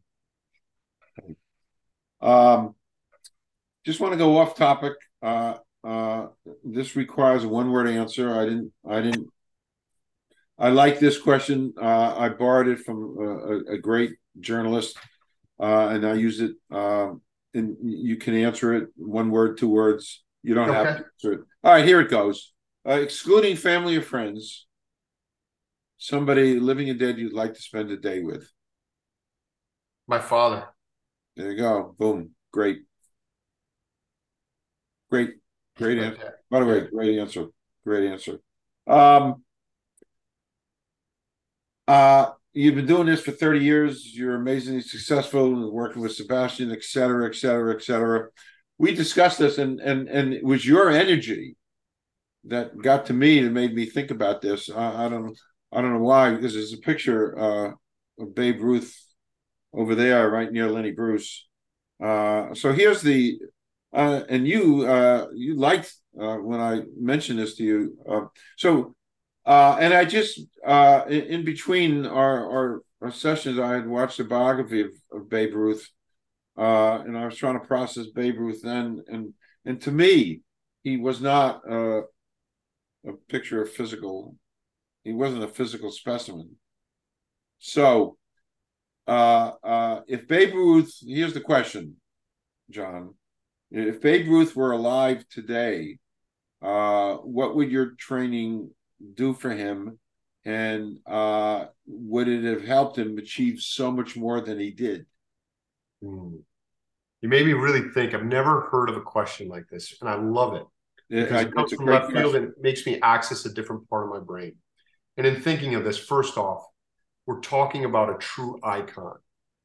Um, just want to go off topic. Uh, uh, this requires a one-word answer. I didn't. I didn't. I like this question. Uh, I borrowed it from a, a great journalist, uh, and I use it. Um, and you can answer it one word, two words. You don't okay. have to answer it. All right, here it goes. Uh, excluding family or friends, somebody living and dead you'd like to spend a day with. My father. There you go. Boom. Great. Great. Great answer. By the way, great answer. Great answer. Um uh you've been doing this for 30 years. You're amazingly successful working with Sebastian, et cetera, et cetera, et cetera. We discussed this and and and it was your energy that got to me and made me think about this. I, I don't I don't know why, because there's a picture uh, of Babe Ruth over there, right near Lenny Bruce. Uh, so here's the, uh, and you uh, you liked uh, when I mentioned this to you. Uh, so, uh, and I just in, in between our, our, our sessions, I had watched the biography of, of Babe Ruth, and I was trying to process Babe Ruth then, and and to me, he was not uh, a picture of physical. He wasn't a physical specimen. So uh, uh, if Babe Ruth, here's the question: John. If Babe Ruth were alive today, uh, what would your training do for him? And uh, would it have helped him achieve so much more than he did? Hmm. You made me really think. I've never heard of a question like this, and I love it. Because it comes from left field and it makes me access a different part of my brain. And in thinking of this, first off, we're talking about a true icon,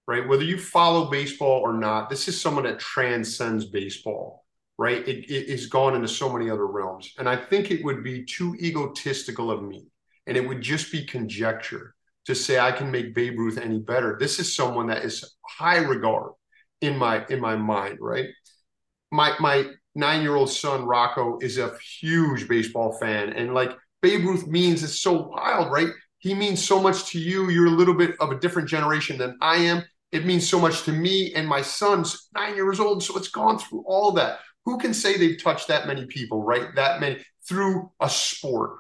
right? Whether you follow baseball or not, this is someone that transcends baseball, right? It, it is gone into so many other realms. And I think it would be too egotistical of me, and it would just be conjecture to say I can make Babe Ruth any better. This is someone that is high regard in my in my mind, right? My my nine year old son Rocco is a huge baseball fan, and like Babe Ruth means it's so wild, right? He means so much to you. You're a little bit of a different generation than I am. It means so much to me and my son's nine years old. So it's gone through all that. Who can say they've touched that many people, right? That many through a sport.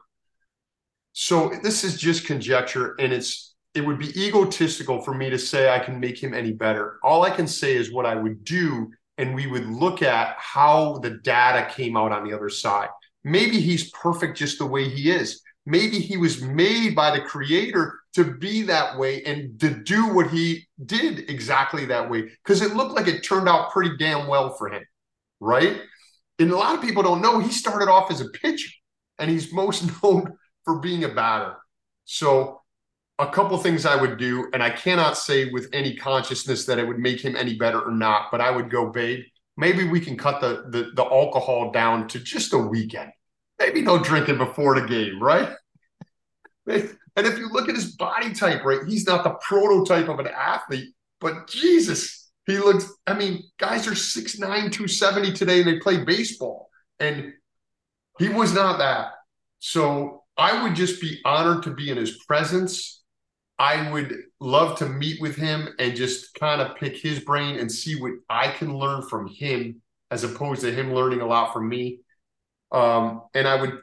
So this is just conjecture, and it's it would be egotistical for me to say I can make him any better. All I can say is what I would do, and we would look at how the data came out on the other side. Maybe he's perfect just the way he is. Maybe he was made by the creator to be that way and to do what he did exactly that way because it looked like it turned out pretty damn well for him, right? And a lot of people don't know he started off as a pitcher and he's most known for being a batter. So, a couple things I would do, and I cannot say with any consciousness that it would make him any better or not, but I would go, babe, maybe we can cut the, the, the alcohol down to just a weekend. Maybe no drinking before the game, right? And if you look at his body type, right, he's not the prototype of an athlete, but Jesus, he looks, I mean, guys are 6'9, 270 today and they play baseball. And he was not that. So I would just be honored to be in his presence. I would love to meet with him and just kind of pick his brain and see what I can learn from him as opposed to him learning a lot from me. Um, and I would,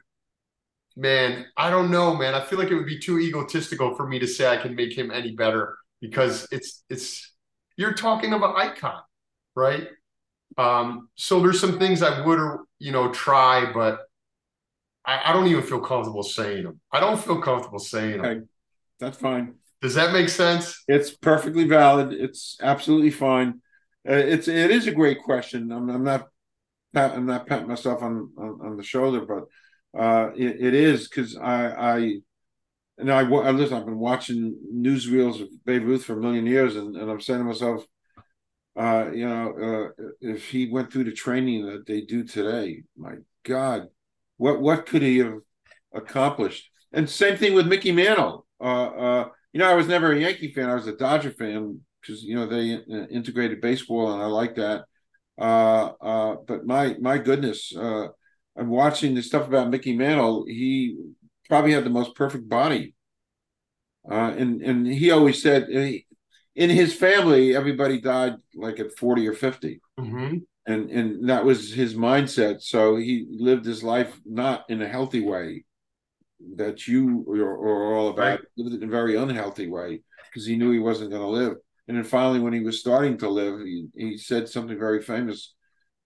man, I don't know, man. I feel like it would be too egotistical for me to say I can make him any better because it's, it's, you're talking of an icon, right? Um, so there's some things I would, you know, try, but I, I don't even feel comfortable saying them. I don't feel comfortable saying them. Okay. That's fine. Does that make sense? It's perfectly valid. It's absolutely fine. Uh, it's it is a great question. I'm, I'm not I'm not patting myself on, on, on the shoulder, but uh, it, it is because I I and I, I listen. I've been watching newsreels of Babe Ruth for a million years, and, and I'm saying to myself, uh, you know, uh, if he went through the training that they do today, my God, what what could he have accomplished? And same thing with Mickey Mantle. Uh, uh, you know, I was never a Yankee fan. I was a Dodger fan because you know they uh, integrated baseball, and I like that. Uh, uh, but my my goodness, uh, I'm watching the stuff about Mickey Mantle. He probably had the most perfect body, uh, and and he always said he, in his family everybody died like at 40 or 50. Mm-hmm. And and that was his mindset. So he lived his life not in a healthy way that you are, are all about. Right. Lived it in a very unhealthy way because he knew he wasn't going to live. And then finally, when he was starting to live, he, he said something very famous.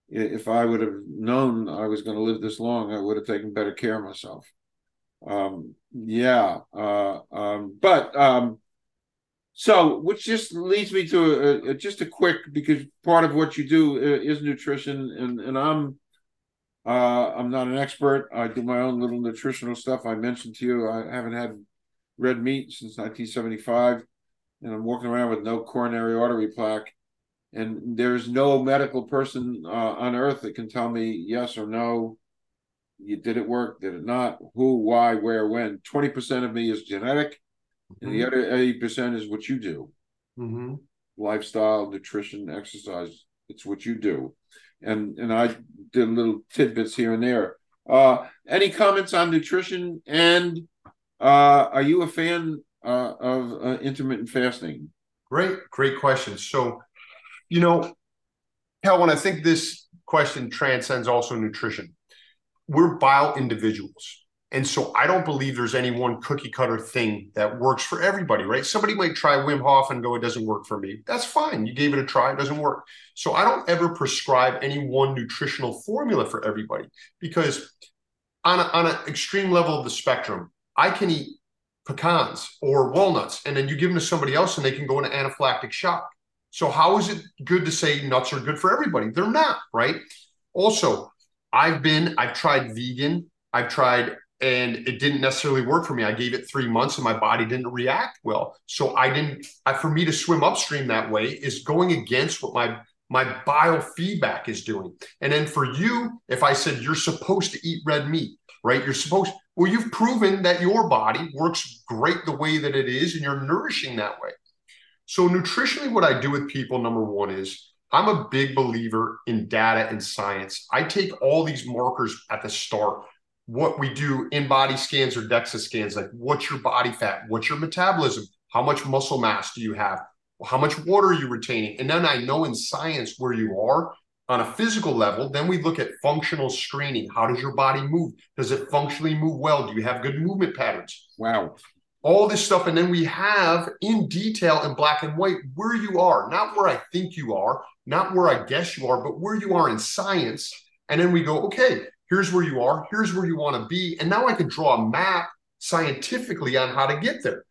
If I would have known I was going to live this long, I would have taken better care of myself. Um, yeah. Uh, um, but um, so, which just leads me to a, a, just a quick because part of what you do uh, is nutrition, and and I'm uh, I'm not an expert. I do my own little nutritional stuff. I mentioned to you I haven't had red meat since 1975 and I'm walking around with no coronary artery plaque, and there's no medical person uh, on earth that can tell me yes or no. You did it work? Did it not? Who? Why? Where? When? Twenty percent of me is genetic, mm-hmm. and the mm-hmm. other eighty percent is what you do. Mm-hmm. Lifestyle, nutrition, exercise. It's what you do, and and I did little tidbits here and there. Uh, any comments on nutrition? And uh, are you a fan uh, of uh, intermittent fasting? Great, great question. So, you know, Calvin, I think this question transcends also nutrition. We're bio individuals, And so I don't believe there's any one cookie cutter thing that works for everybody, right? Somebody might try Wim Hof and go, it doesn't work for me. That's fine. You gave it a try, it doesn't work. So I don't ever prescribe any one nutritional formula for everybody because on, an extreme level of the spectrum, I can eat pecans or walnuts, and then you give them to somebody else and they can go into anaphylactic shock. So how is it good to say nuts are good for everybody? They're not, right? Also, I've been, I've tried vegan, I've tried and it didn't necessarily work for me. I gave it three months and my body didn't react well. So I didn't. I, for me to swim upstream that way is going against what my my biofeedback is doing. And then for you, if I said you're supposed to eat red meat, right? You're supposed. Well, you've proven that your body works great the way that it is, and you're nourishing that way. So nutritionally, what I do with people, number one is. I'm a big believer in data and science. I take all these markers at the start what we do in body scans or DEXA scans, like what's your body fat, what's your metabolism, how much muscle mass do you have, how much water are you retaining, and then I know in science where you are on a physical level. Then we look at functional screening. How does your body move? Does it functionally move well? Do you have good movement patterns? Wow. All this stuff. And then we have in detail in black and white where you are, not where I think you are, not where I guess you are, but where you are in science. And then we go, okay, here's where you are, here's where you want to be. And now I can draw a map scientifically on how to get there.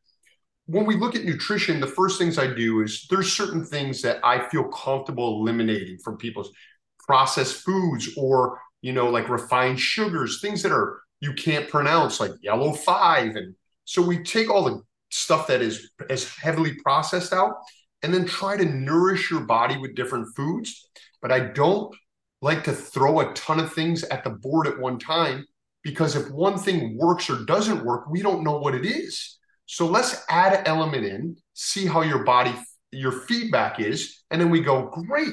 When we look at nutrition, the first things I do is there's certain things that I feel comfortable eliminating from people's processed foods or, you know, like refined sugars, things that are you can't pronounce, like yellow five. And so we take all the stuff that is as heavily processed out and then try to nourish your body with different foods. But I don't like to throw a ton of things at the board at one time because if one thing works or doesn't work, we don't know what it is. So let's add an element in, see how your body, your feedback is, and then we go, great.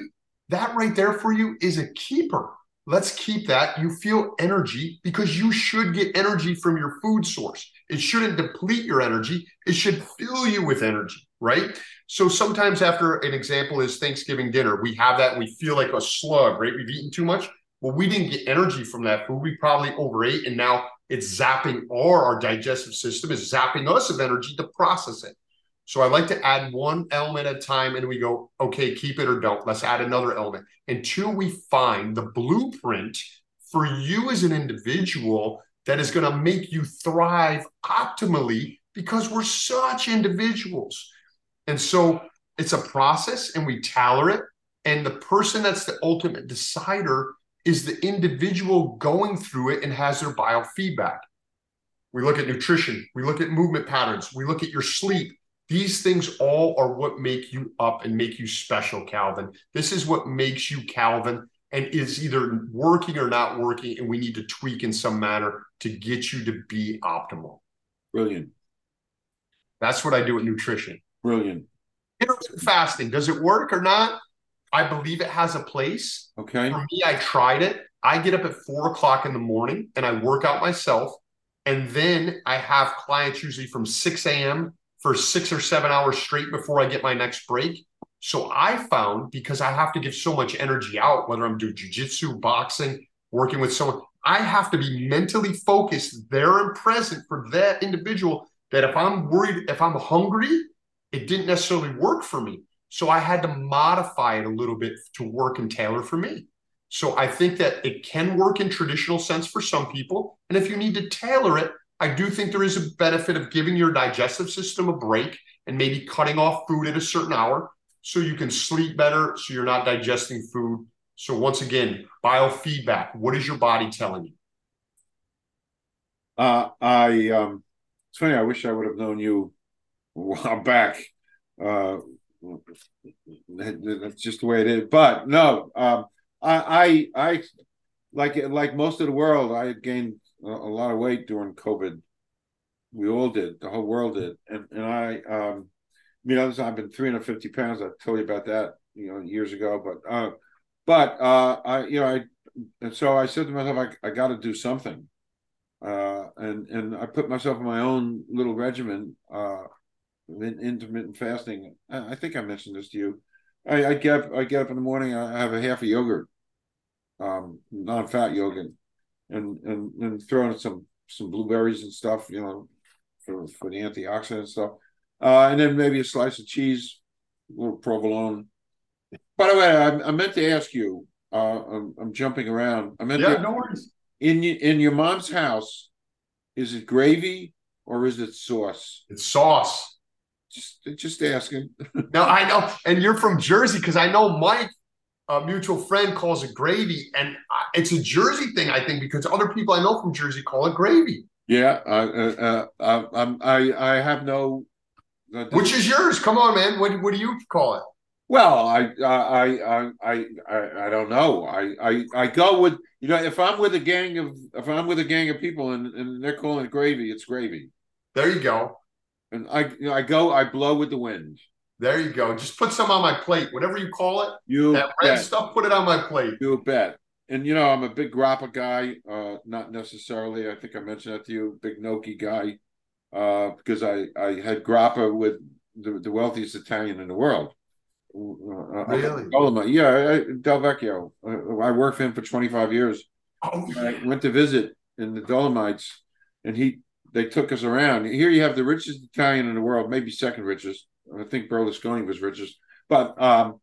That right there for you is a keeper. Let's keep that. You feel energy because you should get energy from your food source. It shouldn't deplete your energy, it should fill you with energy, right? So sometimes after an example is Thanksgiving dinner, we have that we feel like a slug, right? We've eaten too much. Well, we didn't get energy from that food. We probably overate and now it's zapping or our digestive system is zapping us of energy to process it. So I like to add one element at a time and we go, okay, keep it or don't. Let's add another element until we find the blueprint for you as an individual that is going to make you thrive optimally because we're such individuals. And so it's a process and we tailor it. And the person that's the ultimate decider is the individual going through it and has their biofeedback. We look at nutrition, we look at movement patterns, we look at your sleep. These things all are what make you up and make you special, Calvin. This is what makes you Calvin and is either working or not working. And we need to tweak in some manner to get you to be optimal. Brilliant. That's what I do with nutrition. Brilliant. Intermittent fasting, does it work or not? I believe it has a place. Okay. For me, I tried it. I get up at four o'clock in the morning and I work out myself. And then I have clients usually from 6 a.m. for six or seven hours straight before I get my next break. So I found because I have to give so much energy out, whether I'm doing jujitsu, boxing, working with someone, I have to be mentally focused there and present for that individual. That if I'm worried, if I'm hungry, it didn't necessarily work for me. So I had to modify it a little bit to work and tailor for me. So I think that it can work in traditional sense for some people. And if you need to tailor it, I do think there is a benefit of giving your digestive system a break and maybe cutting off food at a certain hour so you can sleep better, so you're not digesting food. So once again, biofeedback. What is your body telling you? Uh, I um, it's funny. I wish I would have known you a while back. Uh, that's just the way it is. But no, um, I, I, I, like like most of the world, I gained a, a, lot of weight during COVID. We all did. The whole world did, and and I, um, you know, I've been 350 pounds. I told you about that, you know, years ago. But, uh, but uh, I, you know, I, and so I said to myself, I, I got to do something. Uh, and and I put myself in my own little regimen. Uh, intermittent fasting. I, I, think I mentioned this to you. I, I, get up, I get up in the morning. I have a half a yogurt, um, non-fat yogurt, and and and throw in some some blueberries and stuff, you know, for for the antioxidant stuff, uh, and then maybe a slice of cheese, a little provolone. By the way, I, I meant to ask you. Uh, I'm, I'm jumping around. I meant yeah, to, no worries. in in your mom's house. Is it gravy or is it sauce? It's sauce. Just just asking. now I know, and you're from Jersey because I know Mike, a mutual friend, calls it gravy, and it's a Jersey thing, I think, because other people I know from Jersey call it gravy. Yeah, I uh, uh, I I have no. Uh, Which is yours? Come on, man. What what do you call it? Well, I I I I I I don't know. I I I go with you know if I'm with a gang of if I'm with a gang of people and, and they're calling it gravy, it's gravy. There you go. And I you know, I go I blow with the wind. There you go. Just put some on my plate, whatever you call it. You that red stuff, put it on my plate. You bet. And you know I'm a big grappa guy. Uh, not necessarily. I think I mentioned that to you. Big gnocchi guy. Uh, because I I had grappa with the, the wealthiest Italian in the world. Uh, really? Dolomite. Yeah, Del Vecchio. Uh, I worked for him for 25 years. Oh, I went to visit in the Dolomites, and he they took us around. Here you have the richest Italian in the world, maybe second richest. I think Berlusconi was richest, but um,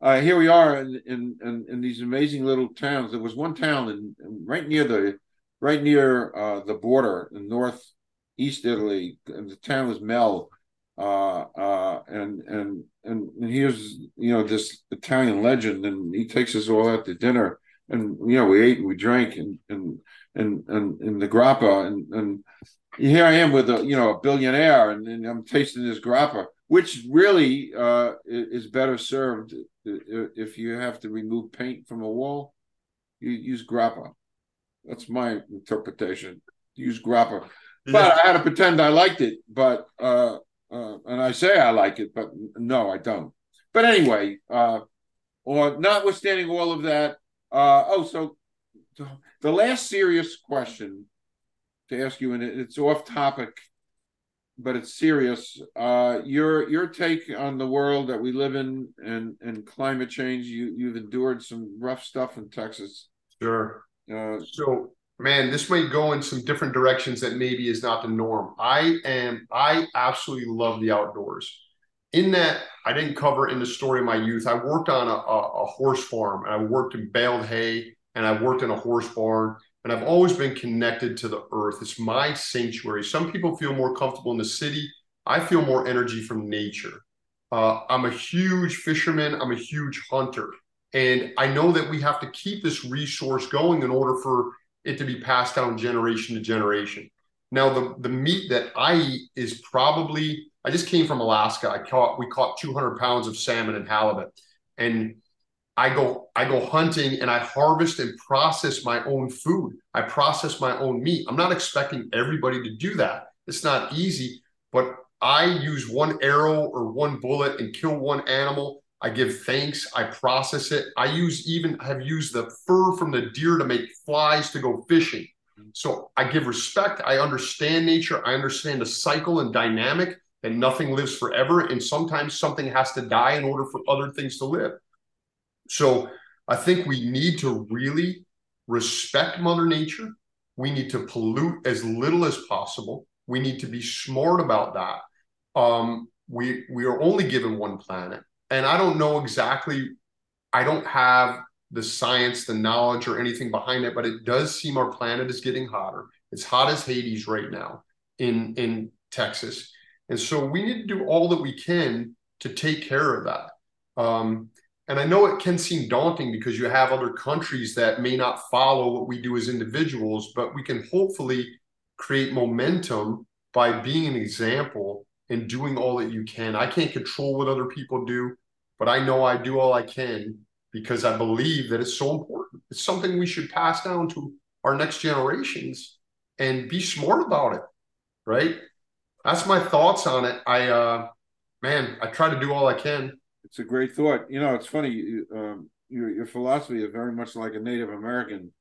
uh, here we are in, in, in these amazing little towns. There was one town in, in right near the right near uh, the border in northeast Italy, and the town was Mel uh, uh, and and and and here's you know this Italian legend, and he takes us all out to dinner, and you know we ate and we drank, and and and and in the grappa, and and here I am with a you know a billionaire, and, and I'm tasting this grappa, which really uh, is better served if you have to remove paint from a wall. You use grappa. That's my interpretation. Use grappa. But I had to pretend I liked it. But uh, uh, and I say I like it, but no, I don't. But anyway, uh, or notwithstanding all of that, uh, oh, so the last serious question to ask you, and it's off topic, but it's serious. Uh, your your take on the world that we live in and and climate change. You you've endured some rough stuff in Texas. Sure. Uh, so man, this may go in some different directions that maybe is not the norm. I am, I absolutely love the outdoors. In that, I didn't cover in the story of my youth. I worked on a, a, a horse farm, and I worked in baled hay, and I worked in a horse barn, and I've always been connected to the earth. It's my sanctuary. Some people feel more comfortable in the city. I feel more energy from nature. Uh, I'm a huge fisherman. I'm a huge hunter. And I know that we have to keep this resource going in order for it to be passed down generation to generation. Now, the, the meat that I eat is probably, I just came from Alaska. I caught, we caught 200 pounds of salmon and halibut. And I go, I go hunting and I harvest and process my own food. I process my own meat. I'm not expecting everybody to do that. It's not easy, but I use one arrow or one bullet and kill one animal I give thanks. I process it. I use even have used the fur from the deer to make flies to go fishing. So I give respect. I understand nature. I understand the cycle and dynamic and nothing lives forever. And sometimes something has to die in order for other things to live. So I think we need to really respect Mother Nature. We need to pollute as little as possible. We need to be smart about that. Um, we we are only given one planet and I don't know exactly, I don't have the science, the knowledge, or anything behind it, but it does seem our planet is getting hotter. It's hot as Hades right now in in Texas, and so we need to do all that we can to take care of that. Um, and I know it can seem daunting because you have other countries that may not follow what we do as individuals, but we can hopefully create momentum by being an example and doing all that you can. I can't control what other people do, but I know I do all I can because I believe that it's so important. It's something we should pass down to our next generations and be smart about it, right? That's my thoughts on it. I, uh, man, I try to do all I can. It's a great thought. You know, it's funny. Um, your your philosophy is very much like a Native American.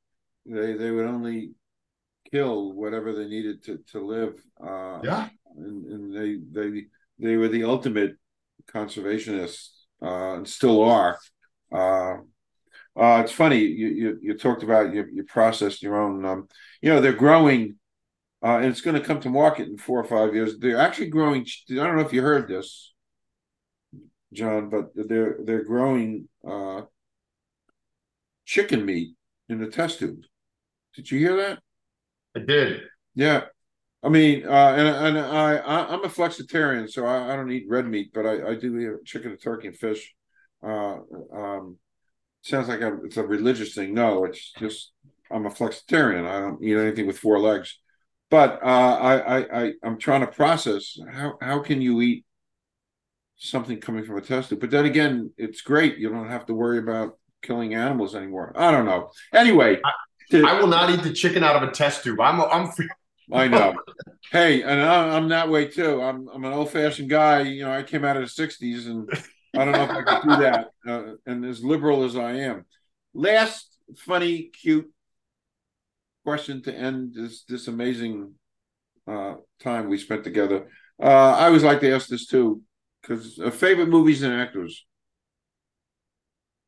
They they would only kill whatever they needed to to live. Uh, yeah and, and they they they were the ultimate conservationists uh, and still are. Uh, uh, it's funny you, you, you talked about you, you processed your own. Um, you know they're growing uh, and it's going to come to market in four or five years. They're actually growing. I don't know if you heard this, John, but they're they're growing uh, chicken meat in the test tube. Did you hear that? I did. Yeah, I mean, uh, and and I, I am a flexitarian, so I, I don't eat red meat, but I, I do eat chicken and turkey and fish. Uh, um, sounds like a, it's a religious thing. No, it's just I'm a flexitarian. I don't eat anything with four legs. But uh, I, I I I'm trying to process how how can you eat something coming from a test tube? But then again, it's great. You don't have to worry about killing animals anymore. I don't know. Anyway, I, I will not eat the chicken out of a test tube. I'm I'm. I know. hey, and I'm that way too. I'm I'm an old fashioned guy. You know, I came out of the '60s, and I don't know if I could do that. Uh, and as liberal as I am, last funny, cute question to end this this amazing uh, time we spent together. Uh, I always like to ask this too, because uh, favorite movies and actors.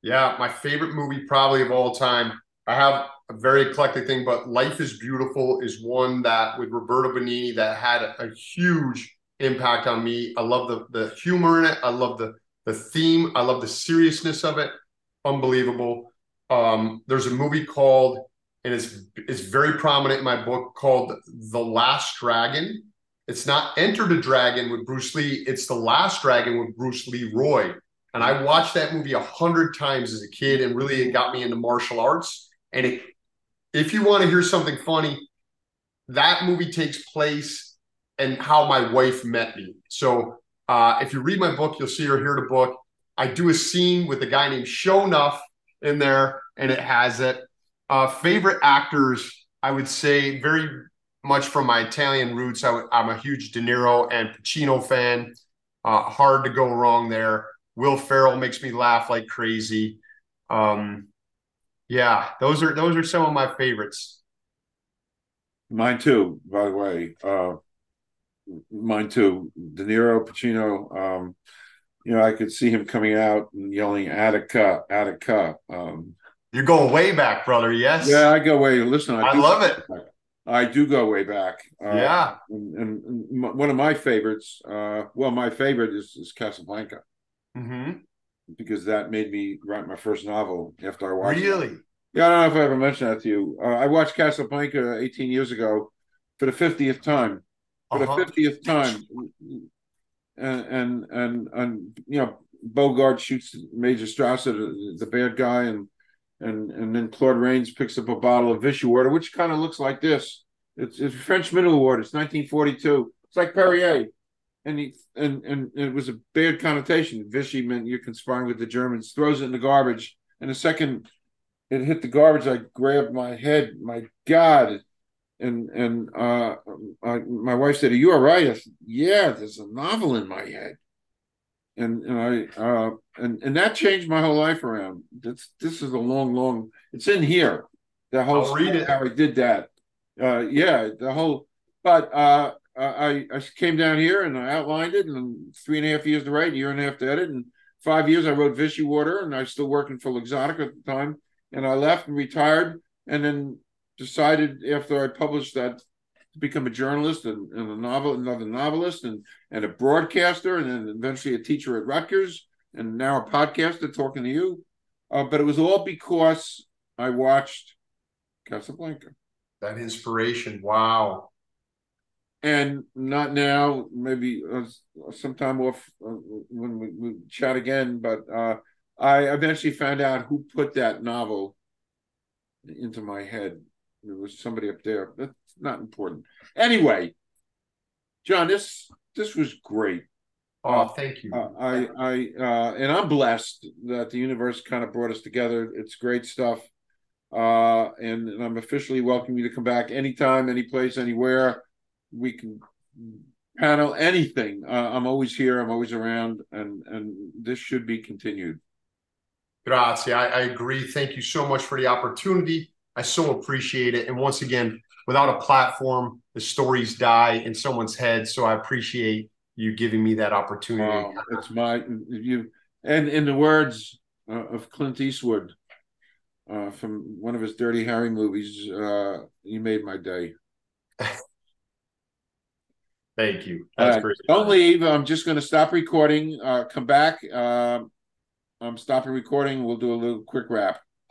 Yeah, my favorite movie probably of all time. I have a very eclectic thing, but Life is Beautiful is one that with Roberto Benigni that had a, a huge impact on me. I love the the humor in it. I love the the theme. I love the seriousness of it. Unbelievable. Um, there's a movie called, and it's it's very prominent in my book called The Last Dragon. It's not Enter the Dragon with Bruce Lee. It's The Last Dragon with Bruce Leroy. And I watched that movie a hundred times as a kid, and really it got me into martial arts. And it, if you want to hear something funny, that movie takes place and how my wife met me. So uh, if you read my book, you'll see or hear the book. I do a scene with a guy named Sho'nuff in there, and it has it. Uh, favorite actors, I would say, very much from my Italian roots. i w- I'm a huge De Niro and Pacino fan. Uh, hard to go wrong there. Will Ferrell makes me laugh like crazy. Um, yeah, those are those are some of my favorites. Mine too, by the way. Uh, mine too. De Niro, Pacino. Um, you know, I could see him coming out and yelling "Attica, Attica." Um, You're going way back, brother. Yes. Yeah, I go way. Listen, I, I love it. I do go way back. Uh, yeah. And, and, one of my favorites, uh, well, my favorite is, is Casablanca. Mm-hmm. Because that made me write my first novel after I watched Really? It. Yeah, I don't know if I ever mentioned that to you. Uh, I watched Casablanca 18 years ago for the 50th time. For uh-huh. the 50th time. And, and, and, and, you know, Bogart shoots Major Strasser, the, the bad guy, and and and then Claude Rains picks up a bottle of Vichy water, which kind of looks like this. It's, it's French mineral water. It's 1942. It's like Perrier, and he and and it was a bad connotation. Vichy meant you're conspiring with the Germans. Throws it in the garbage, and the second it hit the garbage, I grabbed my head. My God! And and uh, I, my wife said, "Are you all right?" I said, "Yeah, there's a novel in my head." And and I uh, and and that changed my whole life around. This this is a long, long. It's in here. The whole I'll read it. how I did that. Uh, yeah, the whole. But uh, I I came down here and I outlined it, and three and a half years to write, a year and a half to edit, and five years I wrote Vichy Water, and I was still working for Luxottica at the time. And I left and retired, and then decided after I published that to become a journalist and, and a novel, another novelist, and and a broadcaster, and then eventually a teacher at Rutgers, and now a podcaster talking to you. Uh, but it was all because I watched Casablanca. That inspiration, wow! And not now, maybe uh, sometime off uh, when we, we, chat again. But uh, I eventually found out who put that novel into my head. It was somebody up there. Not important. Anyway, John, this this was great. Oh, thank you. Uh, I I uh, and I'm blessed that the universe kind of brought us together. It's great stuff. Uh, and, and I'm officially welcoming you to come back anytime, any place, anywhere. We can panel anything. Uh, I'm always here. I'm always around, and and this should be continued. Grazie. I, I agree. Thank you so much for the opportunity. I so appreciate it. And once again, without a platform, the stories die in someone's head. So I appreciate you giving me that opportunity. it's my you and in the words uh, of Clint Eastwood uh, from one of his Dirty Harry movies, uh, you made my day. Thank you. That's great. Don't leave. I'm just going to stop recording. Uh, come back. Uh, I'm stopping recording. We'll do a little quick wrap.